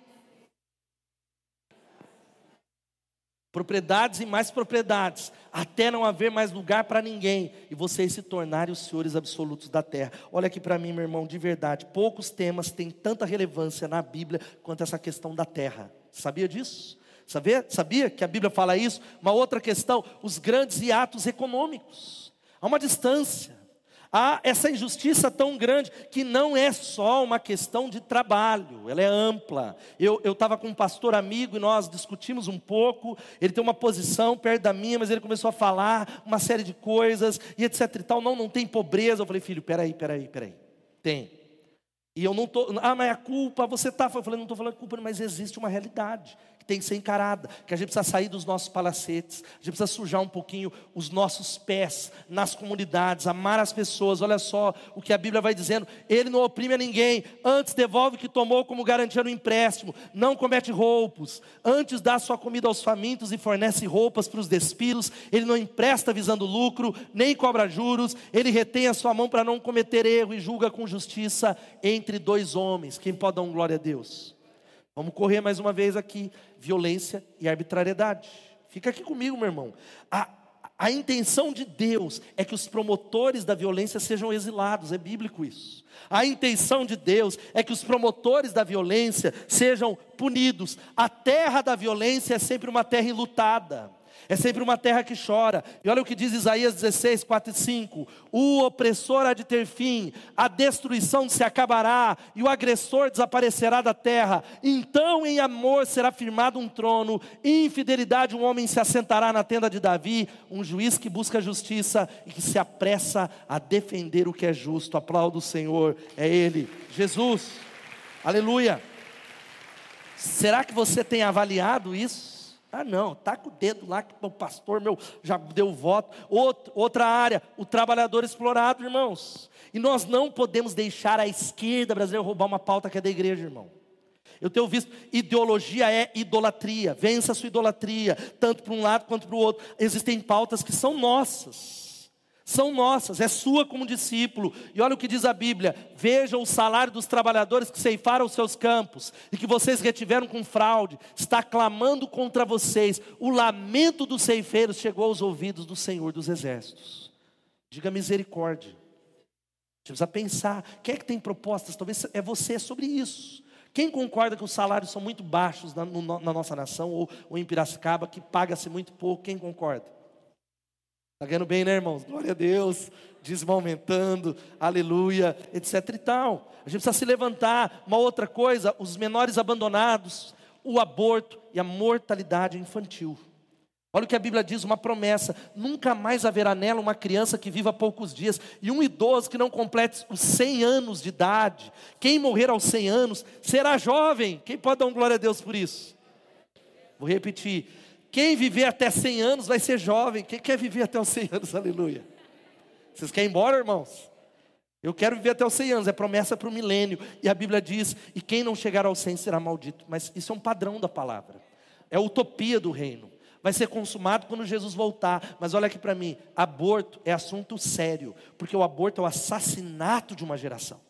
propriedades e mais propriedades, até não haver mais lugar para ninguém e vocês se tornarem os senhores absolutos da terra. Olha aqui para mim, meu irmão, de verdade, poucos temas têm tanta relevância na Bíblia quanto essa questão da terra. Sabia disso? Sabia, sabia que a Bíblia fala isso? Uma outra questão, os grandes hiatos econômicos. Há uma distância há essa injustiça tão grande que não é só uma questão de trabalho, ela é ampla. Eu estava com um pastor amigo e nós discutimos um pouco. Ele tem uma posição perto da minha, mas ele começou a falar uma série de coisas e etc e tal. Não, não tem pobreza. Eu falei, filho, peraí, peraí, peraí. Tem. E eu não estou, ah, mas a culpa, você está, eu falei, não estou falando culpa, mas existe uma realidade que tem que ser encarada, que a gente precisa sair dos nossos palacetes, a gente precisa sujar um pouquinho os nossos pés nas comunidades, amar as pessoas. Olha só o que a Bíblia vai dizendo: Ele não oprime a ninguém, antes devolve o que tomou como garantia no empréstimo, não comete roubos, antes dá sua comida aos famintos e fornece roupas para os despidos, ele não empresta visando lucro, nem cobra juros, ele retém a sua mão para não cometer erro e julga com justiça entre dois homens. Quem pode dar um glória a Deus? Vamos correr mais uma vez aqui: violência e arbitrariedade. Fica aqui comigo, meu irmão. A, a intenção de Deus é que os promotores da violência sejam exilados, é bíblico isso. A intenção de Deus é que os promotores da violência sejam punidos. A terra da violência é sempre uma terra enlutada. É sempre uma terra que chora. E olha o que diz Isaías 16, 4 e 5: O opressor há de ter fim, a destruição se acabará, e o agressor desaparecerá da terra. Então em amor será firmado um trono, em fidelidade um homem se assentará na tenda de Davi, um juiz que busca justiça e que se apressa a defender o que é justo. Aplauda o Senhor, é Ele, Jesus. Aleluia. Será que você tem avaliado isso? Ah, não, tá com o dedo lá que o pastor meu já deu voto. Outra, outra área, o trabalhador explorado, irmãos. E nós não podemos deixar a esquerda brasileira roubar uma pauta que é da igreja, irmão. Eu tenho visto, ideologia é idolatria, vença a sua idolatria, tanto para um lado quanto para o outro. Existem pautas que são nossas são nossas, é sua como discípulo. E olha o que diz a Bíblia: vejam o salário dos trabalhadores que ceifaram os seus campos e que vocês retiveram com fraude, está clamando contra vocês. O lamento dos ceifeiros chegou aos ouvidos do Senhor dos Exércitos. Diga misericórdia. A gente precisa pensar: quem é que tem propostas? Talvez é você sobre isso. Quem concorda que os salários são muito baixos na, na nossa nação ou, ou em Piracicaba, que paga-se muito pouco? Quem concorda? Está ganhando bem, né, irmãos? Glória a Deus, dízimo aumentando, aleluia, etc e tal. A gente precisa se levantar. Uma outra coisa, os menores abandonados, o aborto e a mortalidade infantil. Olha o que a Bíblia diz, uma promessa: nunca mais haverá nela uma criança que viva poucos dias e um idoso que não complete os 100 anos de idade. Quem morrer aos 100 anos será jovem. Quem pode dar um glória a Deus por isso? Vou repetir: quem viver até 100 anos vai ser jovem. Quem quer viver até os 100 anos? Aleluia. Vocês querem ir embora, irmãos? Eu quero viver até os 100 anos, é promessa para o milênio. E a Bíblia diz: e quem não chegar aos 100 será maldito. Mas isso é um padrão da palavra, é a utopia do reino. Vai ser consumado quando Jesus voltar. Mas olha aqui para mim: aborto é assunto sério, porque o aborto é o assassinato de uma geração.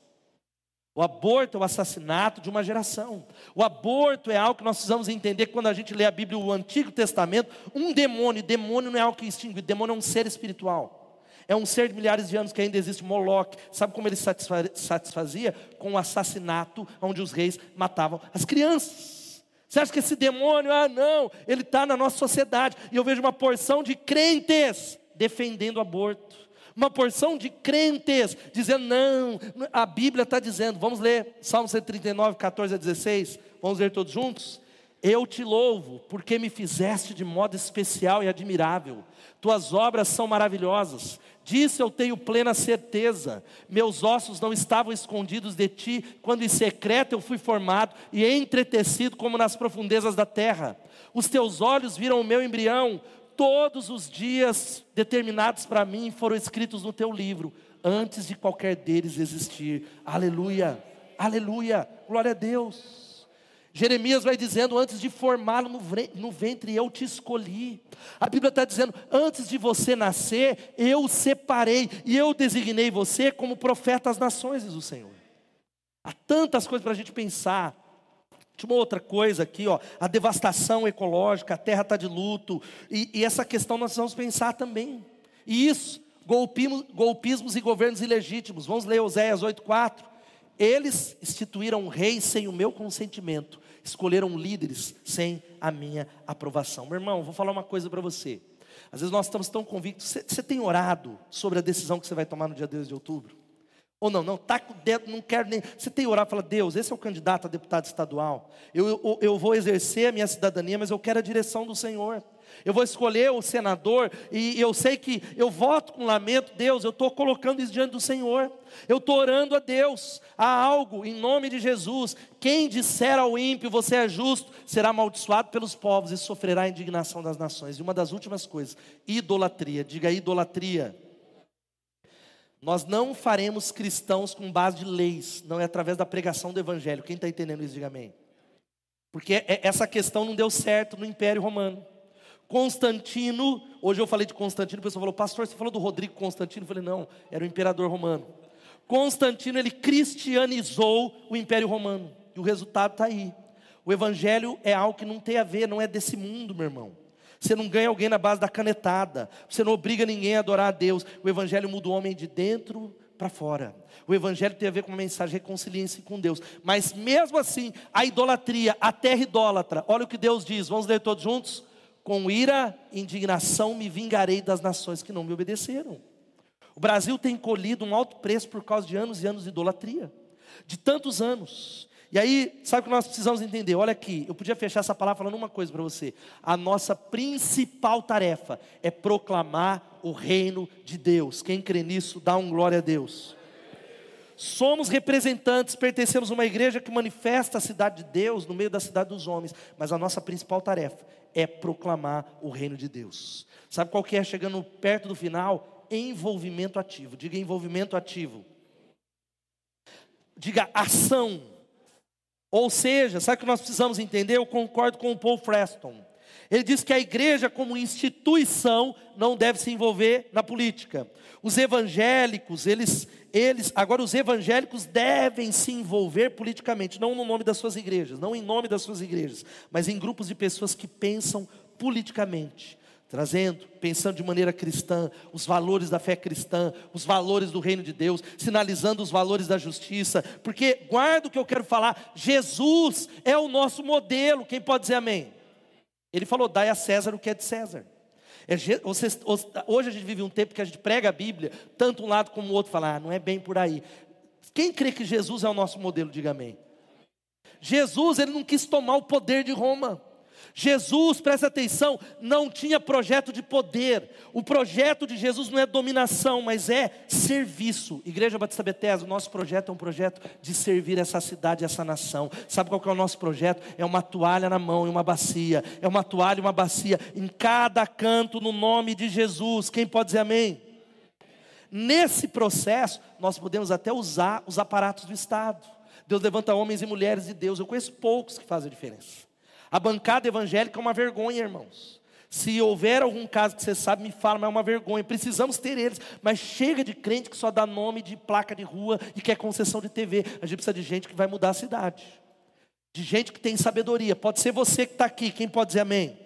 O aborto é o assassinato de uma geração. O aborto é algo que nós precisamos entender quando a gente lê a Bíblia, o Antigo Testamento. Um demônio, demônio não é algo que extingue, demônio é um ser espiritual. É um ser de milhares de anos que ainda existe, Moloque. Sabe como ele satisfazia? Com o assassinato, onde os reis matavam as crianças. Você acha que esse demônio, ah não, ele está na nossa sociedade. E eu vejo uma porção de crentes defendendo o aborto uma porção de crentes dizendo: não, a Bíblia está dizendo, vamos ler Salmo 139, 14 a 16, vamos ler todos juntos? Eu te louvo, porque me fizeste de modo especial e admirável, tuas obras são maravilhosas, disso eu tenho plena certeza, meus ossos não estavam escondidos de ti, quando em secreto eu fui formado e entretecido como nas profundezas da terra. Os teus olhos viram o meu embrião, todos os dias determinados para mim foram escritos no teu livro, antes de qualquer deles existir. Aleluia, aleluia, glória a Deus. Jeremias vai dizendo: Antes de formá-lo no ventre, eu te escolhi. A Bíblia está dizendo: Antes de você nascer, eu o separei e eu designei você como profeta às nações, diz o Senhor. Há tantas coisas para a gente pensar. Tinha uma outra coisa aqui, ó, a devastação ecológica, a terra está de luto, e, e, essa questão nós vamos pensar também. E isso, golpismos, e governos ilegítimos. Vamos ler Oséias 8,4. Eles instituíram um rei sem o meu consentimento, escolheram líderes sem a minha aprovação. Meu irmão, vou falar uma coisa para você. Às vezes nós estamos tão convictos. Você, você tem orado sobre a decisão que você vai tomar no dia 2 de outubro? Ou não, não, tá com o dedo, não quero nem. Você tem que orar e falar, Deus, esse é o candidato a deputado estadual. Eu, eu, eu vou exercer a minha cidadania, mas eu quero a direção do Senhor. eu vou escolher o senador, e eu sei que eu voto com lamento, Deus, eu estou colocando isso diante do Senhor, eu estou orando a Deus, há algo em nome de Jesus. Quem disser ao ímpio, você é justo, será amaldiçoado pelos povos e sofrerá a indignação das nações. E uma das últimas coisas, idolatria, diga idolatria. Nós não faremos cristãos com base de leis, não é através da pregação do Evangelho. Quem está entendendo isso, diga amém. Porque é, essa questão não deu certo no Império Romano. Constantino, hoje eu falei de Constantino, o pessoal falou, pastor, você falou do Rodrigo Constantino? Eu falei, não, era o imperador romano. Constantino, ele cristianizou o Império Romano, e o resultado está aí. O Evangelho é algo que não tem a ver, não é desse mundo, meu irmão. Você não ganha alguém na base da canetada, você não obriga ninguém a adorar a Deus. O Evangelho muda o homem de dentro para fora. O Evangelho tem a ver com uma mensagem reconciliência com Deus. Mas mesmo assim, a idolatria, a terra idólatra, olha o que Deus diz, vamos ler todos juntos? Com ira indignação me vingarei das nações que não me obedeceram. O Brasil tem colhido um alto preço por causa de anos e anos de idolatria, de tantos anos. E aí, sabe o que nós precisamos entender? Olha aqui, eu podia fechar essa palavra falando uma coisa para você. A nossa principal tarefa é proclamar o reino de Deus. Quem crê nisso, dá um glória a Deus. Somos representantes, pertencemos a uma igreja que manifesta a cidade de Deus no meio da cidade dos homens, mas a nossa principal tarefa é proclamar o reino de Deus. Sabe qual que é chegando perto do final? Envolvimento ativo. Diga envolvimento ativo. Diga ação. Ou seja, sabe o que nós precisamos entender? Eu concordo com o Paul Freston. Ele diz que a igreja, como instituição, não deve se envolver na política. Os evangélicos, eles, eles, agora os evangélicos devem se envolver politicamente, não no nome das suas igrejas, não em nome das suas igrejas, mas em grupos de pessoas que pensam politicamente trazendo, pensando de maneira cristã, os valores da fé cristã, os valores do reino de Deus, sinalizando os valores da justiça, porque guarda o que eu quero falar, Jesus é o nosso modelo, quem pode dizer amém? Ele falou: dai a César o que é de César. É, vocês, hoje a gente vive um tempo que a gente prega a Bíblia, tanto um lado como o outro, fala, ah, não é bem por aí. Quem crê que Jesus é o nosso modelo, diga amém. Jesus, ele não quis tomar o poder de Roma. Jesus, presta atenção, não tinha projeto de poder. O projeto de Jesus não é dominação, mas é serviço. Igreja Batista Bethesda, o nosso projeto é um projeto de servir essa cidade, essa nação. Sabe qual é o nosso projeto? É uma toalha na mão e uma bacia. É uma toalha e uma bacia em cada canto no nome de Jesus. Quem pode dizer amém? Nesse processo, nós podemos até usar os aparatos do Estado. Deus levanta homens e mulheres de Deus. Eu conheço poucos que fazem a diferença. A bancada evangélica é uma vergonha, irmãos. Se houver algum caso que você sabe, me fala, mas é uma vergonha. Precisamos ter eles, mas chega de crente que só dá nome de placa de rua e quer concessão de TV. A gente precisa de gente que vai mudar a cidade, de gente que tem sabedoria. Pode ser você que está aqui, quem pode dizer amém?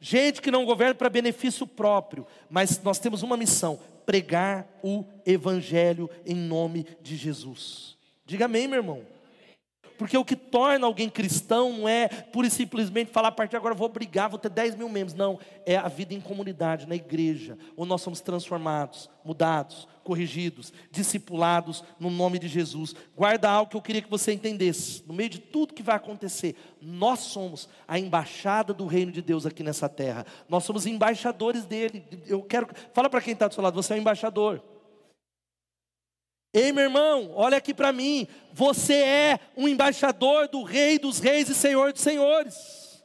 Gente que não governa para benefício próprio, mas nós temos uma missão: pregar o Evangelho em nome de Jesus. Diga amém, meu irmão. Porque o que torna alguém cristão não é pura e simplesmente falar a partir de agora vou brigar, vou ter 10 mil membros. Não, é a vida em comunidade, na igreja, onde nós somos transformados, mudados, corrigidos, discipulados no nome de Jesus. Guarda algo que eu queria que você entendesse. No meio de tudo que vai acontecer, nós somos a embaixada do reino de Deus aqui nessa terra. Nós somos embaixadores dele. Eu quero. Fala para quem está do seu lado, você é um embaixador. Ei, meu irmão, olha aqui para mim. Você é um embaixador do Rei dos Reis e Senhor dos Senhores,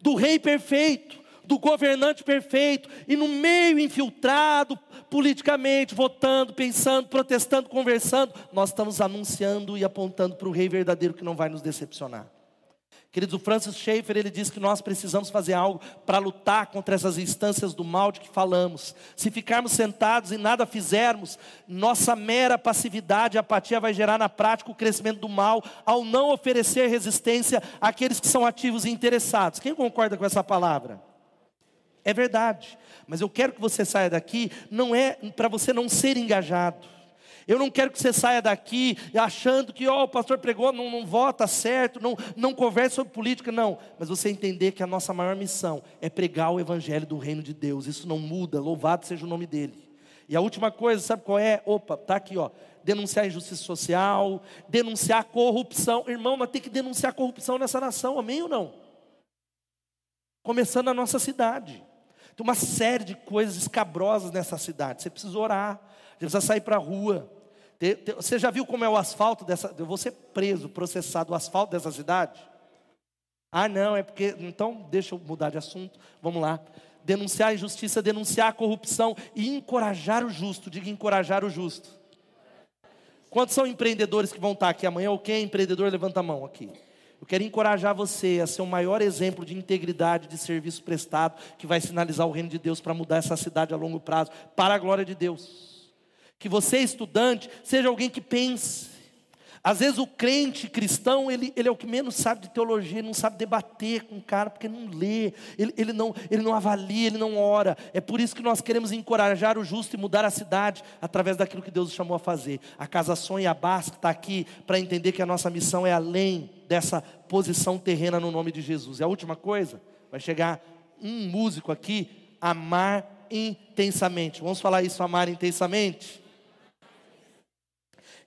do Rei perfeito, do governante perfeito, e no meio infiltrado politicamente, votando, pensando, protestando, conversando, nós estamos anunciando e apontando para o Rei verdadeiro que não vai nos decepcionar. Queridos, o Francis Schaeffer, ele diz que nós precisamos fazer algo para lutar contra essas instâncias do mal de que falamos. Se ficarmos sentados e nada fizermos, nossa mera passividade e apatia vai gerar na prática o crescimento do mal, ao não oferecer resistência àqueles que são ativos e interessados. Quem concorda com essa palavra? É verdade, mas eu quero que você saia daqui, não é para você não ser engajado. Eu não quero que você saia daqui achando que oh, o pastor pregou, não, não vota certo, não, não conversa sobre política, não. Mas você entender que a nossa maior missão é pregar o evangelho do reino de Deus. Isso não muda, louvado seja o nome dele. E a última coisa, sabe qual é? Opa, tá aqui, ó. Denunciar a injustiça social, denunciar a corrupção. Irmão, nós temos que denunciar a corrupção nessa nação, amém ou não? começando na nossa cidade. Tem uma série de coisas escabrosas nessa cidade. Você precisa orar, você precisa sair para a rua. Você já viu como é o asfalto dessa? Eu vou ser preso, processado, o asfalto dessa cidade? Ah, não, é porque. Então, deixa eu mudar de assunto. Vamos lá. Denunciar a injustiça, denunciar a corrupção e encorajar o justo. Diga encorajar o justo. Quantos são empreendedores que vão estar aqui amanhã? Ou quem é empreendedor, levanta a mão aqui. Eu quero encorajar você a ser o maior exemplo de integridade, de serviço prestado, que vai sinalizar o reino de Deus para mudar essa cidade a longo prazo, para a glória de Deus. Que você, estudante, seja alguém que pense, às vezes o crente cristão, ele, ele é o que menos sabe de teologia, ele não sabe debater com o cara, porque não lê, ele, ele, não, ele não avalia, ele não ora. É por isso que nós queremos encorajar o justo e mudar a cidade através daquilo que Deus chamou a fazer. A Casa Sonha, a Basca está aqui para entender que a nossa missão é além dessa posição terrena no nome de Jesus. E a última coisa, vai chegar um músico aqui, amar intensamente. Vamos falar isso, amar intensamente?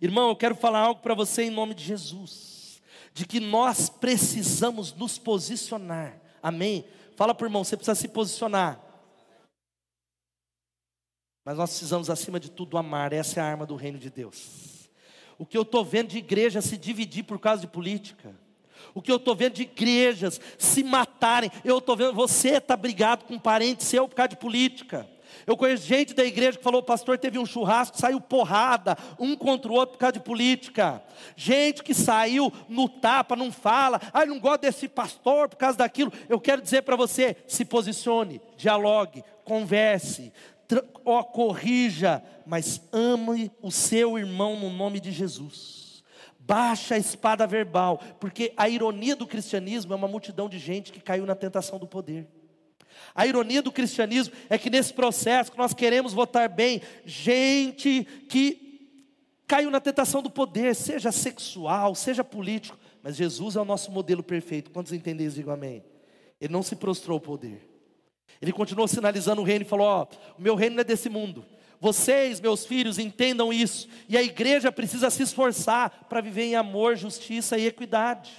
Irmão, eu quero falar algo para você em nome de Jesus, de que nós precisamos nos posicionar, amém? Fala para o irmão, você precisa se posicionar, mas nós precisamos, acima de tudo, amar, essa é a arma do reino de Deus. O que eu estou vendo de igreja se dividir por causa de política, o que eu estou vendo de igrejas se matarem, eu estou vendo, você está brigado com um parente seu por causa de política. Eu conheço gente da igreja que falou, pastor, teve um churrasco, saiu porrada, um contra o outro por causa de política. Gente que saiu no tapa, não fala, ah, não gosto desse pastor por causa daquilo. Eu quero dizer para você, se posicione, dialogue, converse, ó, corrija, mas ame o seu irmão no nome de Jesus. Baixa a espada verbal, porque a ironia do cristianismo é uma multidão de gente que caiu na tentação do poder. A ironia do cristianismo é que nesse processo que nós queremos votar bem, gente que caiu na tentação do poder, seja sexual, seja político, mas Jesus é o nosso modelo perfeito. Quantos entendem isso? Digam amém. Ele não se prostrou ao poder. Ele continuou sinalizando o reino e falou: Ó, o meu reino não é desse mundo. Vocês, meus filhos, entendam isso. E a igreja precisa se esforçar para viver em amor, justiça e equidade.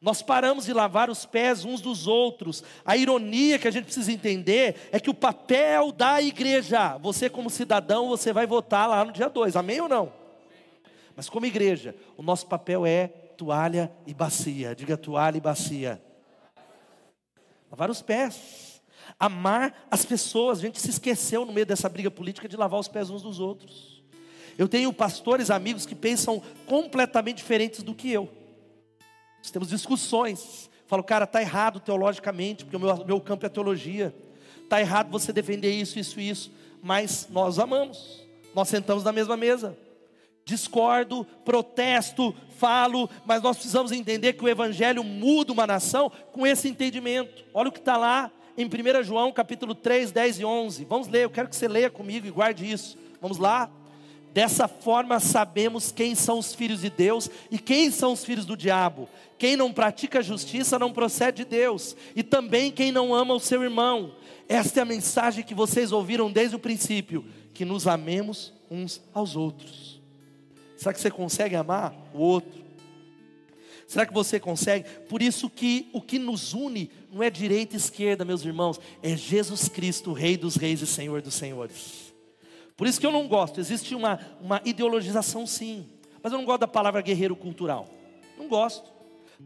Nós paramos de lavar os pés uns dos outros. A ironia que a gente precisa entender é que o papel da igreja, você como cidadão, você vai votar lá no dia 2, amém ou não? Mas como igreja, o nosso papel é toalha e bacia. Diga toalha e bacia. Lavar os pés. Amar as pessoas. A gente se esqueceu no meio dessa briga política de lavar os pés uns dos outros. Eu tenho pastores, amigos que pensam completamente diferentes do que eu. Nós temos discussões. Falo, cara, está errado teologicamente, porque o meu, meu campo é teologia. Está errado você defender isso, isso, isso. Mas nós amamos. Nós sentamos na mesma mesa. Discordo, protesto, falo, mas nós precisamos entender que o Evangelho muda uma nação com esse entendimento. Olha o que está lá em 1 João capítulo 3, 10 e 11. Vamos ler, eu quero que você leia comigo e guarde isso. Vamos lá. Dessa forma sabemos quem são os filhos de Deus e quem são os filhos do diabo. Quem não pratica justiça não procede de Deus, e também quem não ama o seu irmão. Esta é a mensagem que vocês ouviram desde o princípio: que nos amemos uns aos outros. Será que você consegue amar o outro? Será que você consegue? Por isso que o que nos une não é direita e esquerda, meus irmãos, é Jesus Cristo, Rei dos Reis e Senhor dos Senhores. Por isso que eu não gosto. Existe uma, uma ideologização, sim. Mas eu não gosto da palavra guerreiro cultural. Não gosto.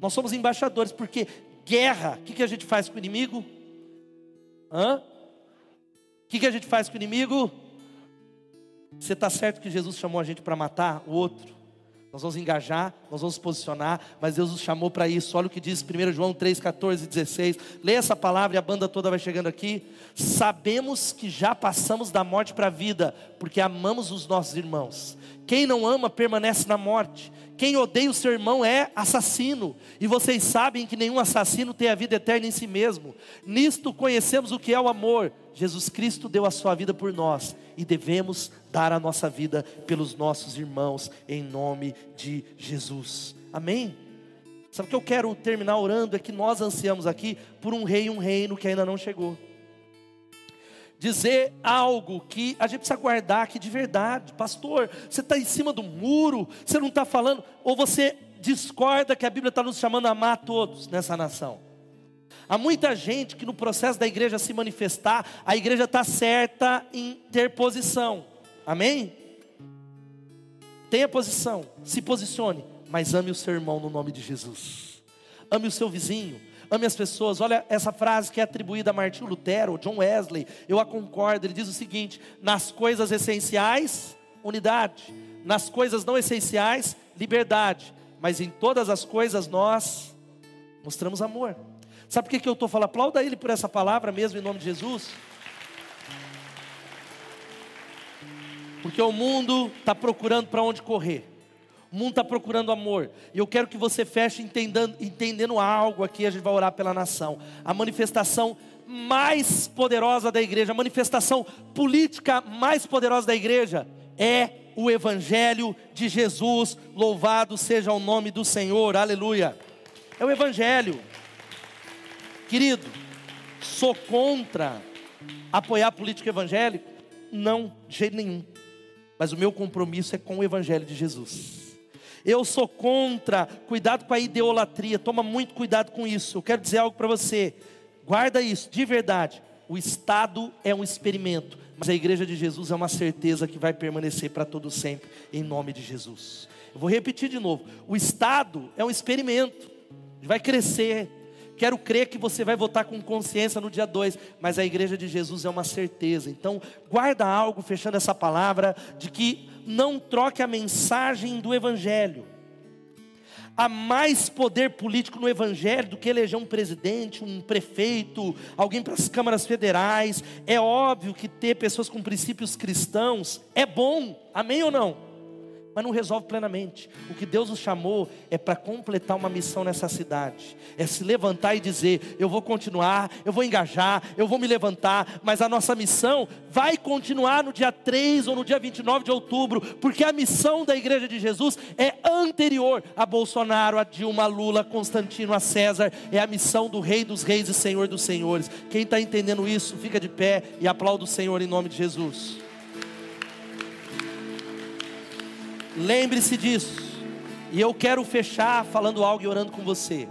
Nós somos embaixadores, porque guerra, o que, que a gente faz com o inimigo? Hã? O que, que a gente faz com o inimigo? Você está certo que Jesus chamou a gente para matar o outro? Nós vamos engajar, nós vamos posicionar, mas Deus nos chamou para isso. Olha o que diz 1 João 3, 14 e 16. Lê essa palavra e a banda toda vai chegando aqui. Sabemos que já passamos da morte para a vida, porque amamos os nossos irmãos. Quem não ama permanece na morte. Quem odeia o seu irmão é assassino. E vocês sabem que nenhum assassino tem a vida eterna em si mesmo. Nisto conhecemos o que é o amor. Jesus Cristo deu a sua vida por nós e devemos dar a nossa vida pelos nossos irmãos em nome de Jesus. Amém? Sabe o que eu quero terminar orando é que nós ansiamos aqui por um rei e um reino que ainda não chegou. Dizer algo que a gente precisa guardar aqui de verdade, pastor. Você está em cima do muro, você não está falando, ou você discorda que a Bíblia está nos chamando a amar todos nessa nação. Há muita gente que no processo da igreja se manifestar, a igreja está certa em ter posição. Amém? Tenha posição, se posicione, mas ame o seu irmão no nome de Jesus. Ame o seu vizinho, ame as pessoas. Olha essa frase que é atribuída a Martinho Lutero, John Wesley, eu a concordo. Ele diz o seguinte: nas coisas essenciais, unidade, nas coisas não essenciais, liberdade, mas em todas as coisas nós mostramos amor. Sabe por que, que eu estou falando? Aplauda ele por essa palavra mesmo, em nome de Jesus. Porque o mundo está procurando para onde correr. O mundo está procurando amor. E eu quero que você feche entendendo, entendendo algo aqui. A gente vai orar pela nação. A manifestação mais poderosa da igreja, a manifestação política mais poderosa da igreja é o Evangelho de Jesus. Louvado seja o nome do Senhor. Aleluia. É o Evangelho. Querido, sou contra apoiar político evangélico? Não, de jeito nenhum. Mas o meu compromisso é com o Evangelho de Jesus. Eu sou contra, cuidado com a ideolatria, toma muito cuidado com isso. Eu quero dizer algo para você, guarda isso, de verdade. O Estado é um experimento, mas a igreja de Jesus é uma certeza que vai permanecer para todo sempre, em nome de Jesus. Eu vou repetir de novo: o Estado é um experimento, vai crescer, Quero crer que você vai votar com consciência no dia 2, mas a igreja de Jesus é uma certeza. Então, guarda algo, fechando essa palavra, de que não troque a mensagem do Evangelho. Há mais poder político no Evangelho do que eleger um presidente, um prefeito, alguém para as câmaras federais. É óbvio que ter pessoas com princípios cristãos é bom, amém ou não? Mas não resolve plenamente. O que Deus nos chamou é para completar uma missão nessa cidade, é se levantar e dizer: eu vou continuar, eu vou engajar, eu vou me levantar, mas a nossa missão vai continuar no dia 3 ou no dia 29 de outubro, porque a missão da Igreja de Jesus é anterior a Bolsonaro, a Dilma, a Lula, a Constantino, a César, é a missão do Rei dos Reis e Senhor dos Senhores. Quem está entendendo isso, fica de pé e aplauda o Senhor em nome de Jesus. Lembre-se disso. E eu quero fechar falando algo e orando com você.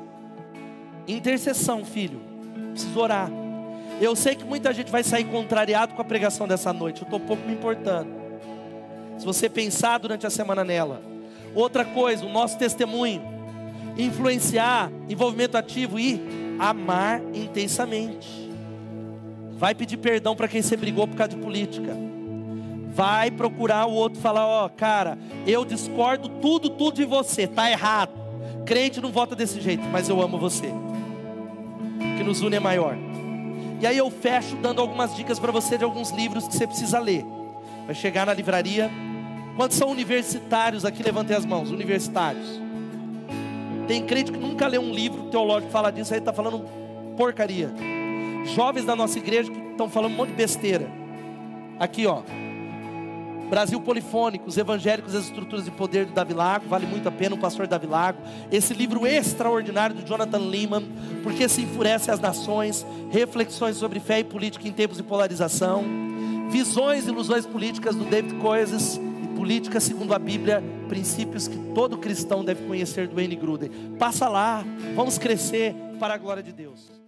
Intercessão, filho. Preciso orar. Eu sei que muita gente vai sair contrariado com a pregação dessa noite. Eu estou pouco me importando. Se você pensar durante a semana nela. Outra coisa, o nosso testemunho. Influenciar, envolvimento ativo e amar intensamente. Vai pedir perdão para quem você brigou por causa de política vai procurar o outro e falar: Ó, oh, cara, eu discordo tudo, tudo de você, tá errado. Crente não vota desse jeito, mas eu amo você. O que nos une é maior. E aí eu fecho dando algumas dicas para você de alguns livros que você precisa ler. Vai chegar na livraria. Quantos são universitários aqui? Levantem as mãos. Universitários. Tem crente que nunca leu um livro teológico fala disso, aí está falando porcaria. Jovens da nossa igreja que estão falando um monte de besteira. Aqui, ó. Brasil Polifônico, os Evangélicos e as Estruturas de Poder do Davi Lago, vale muito a pena o pastor Davi Lago. Esse livro extraordinário do Jonathan Lehman, Porque se enfurece as nações, reflexões sobre fé e política em tempos de polarização, visões e ilusões políticas do David Coises e política segundo a Bíblia, princípios que todo cristão deve conhecer do N. Gruden. Passa lá, vamos crescer para a glória de Deus.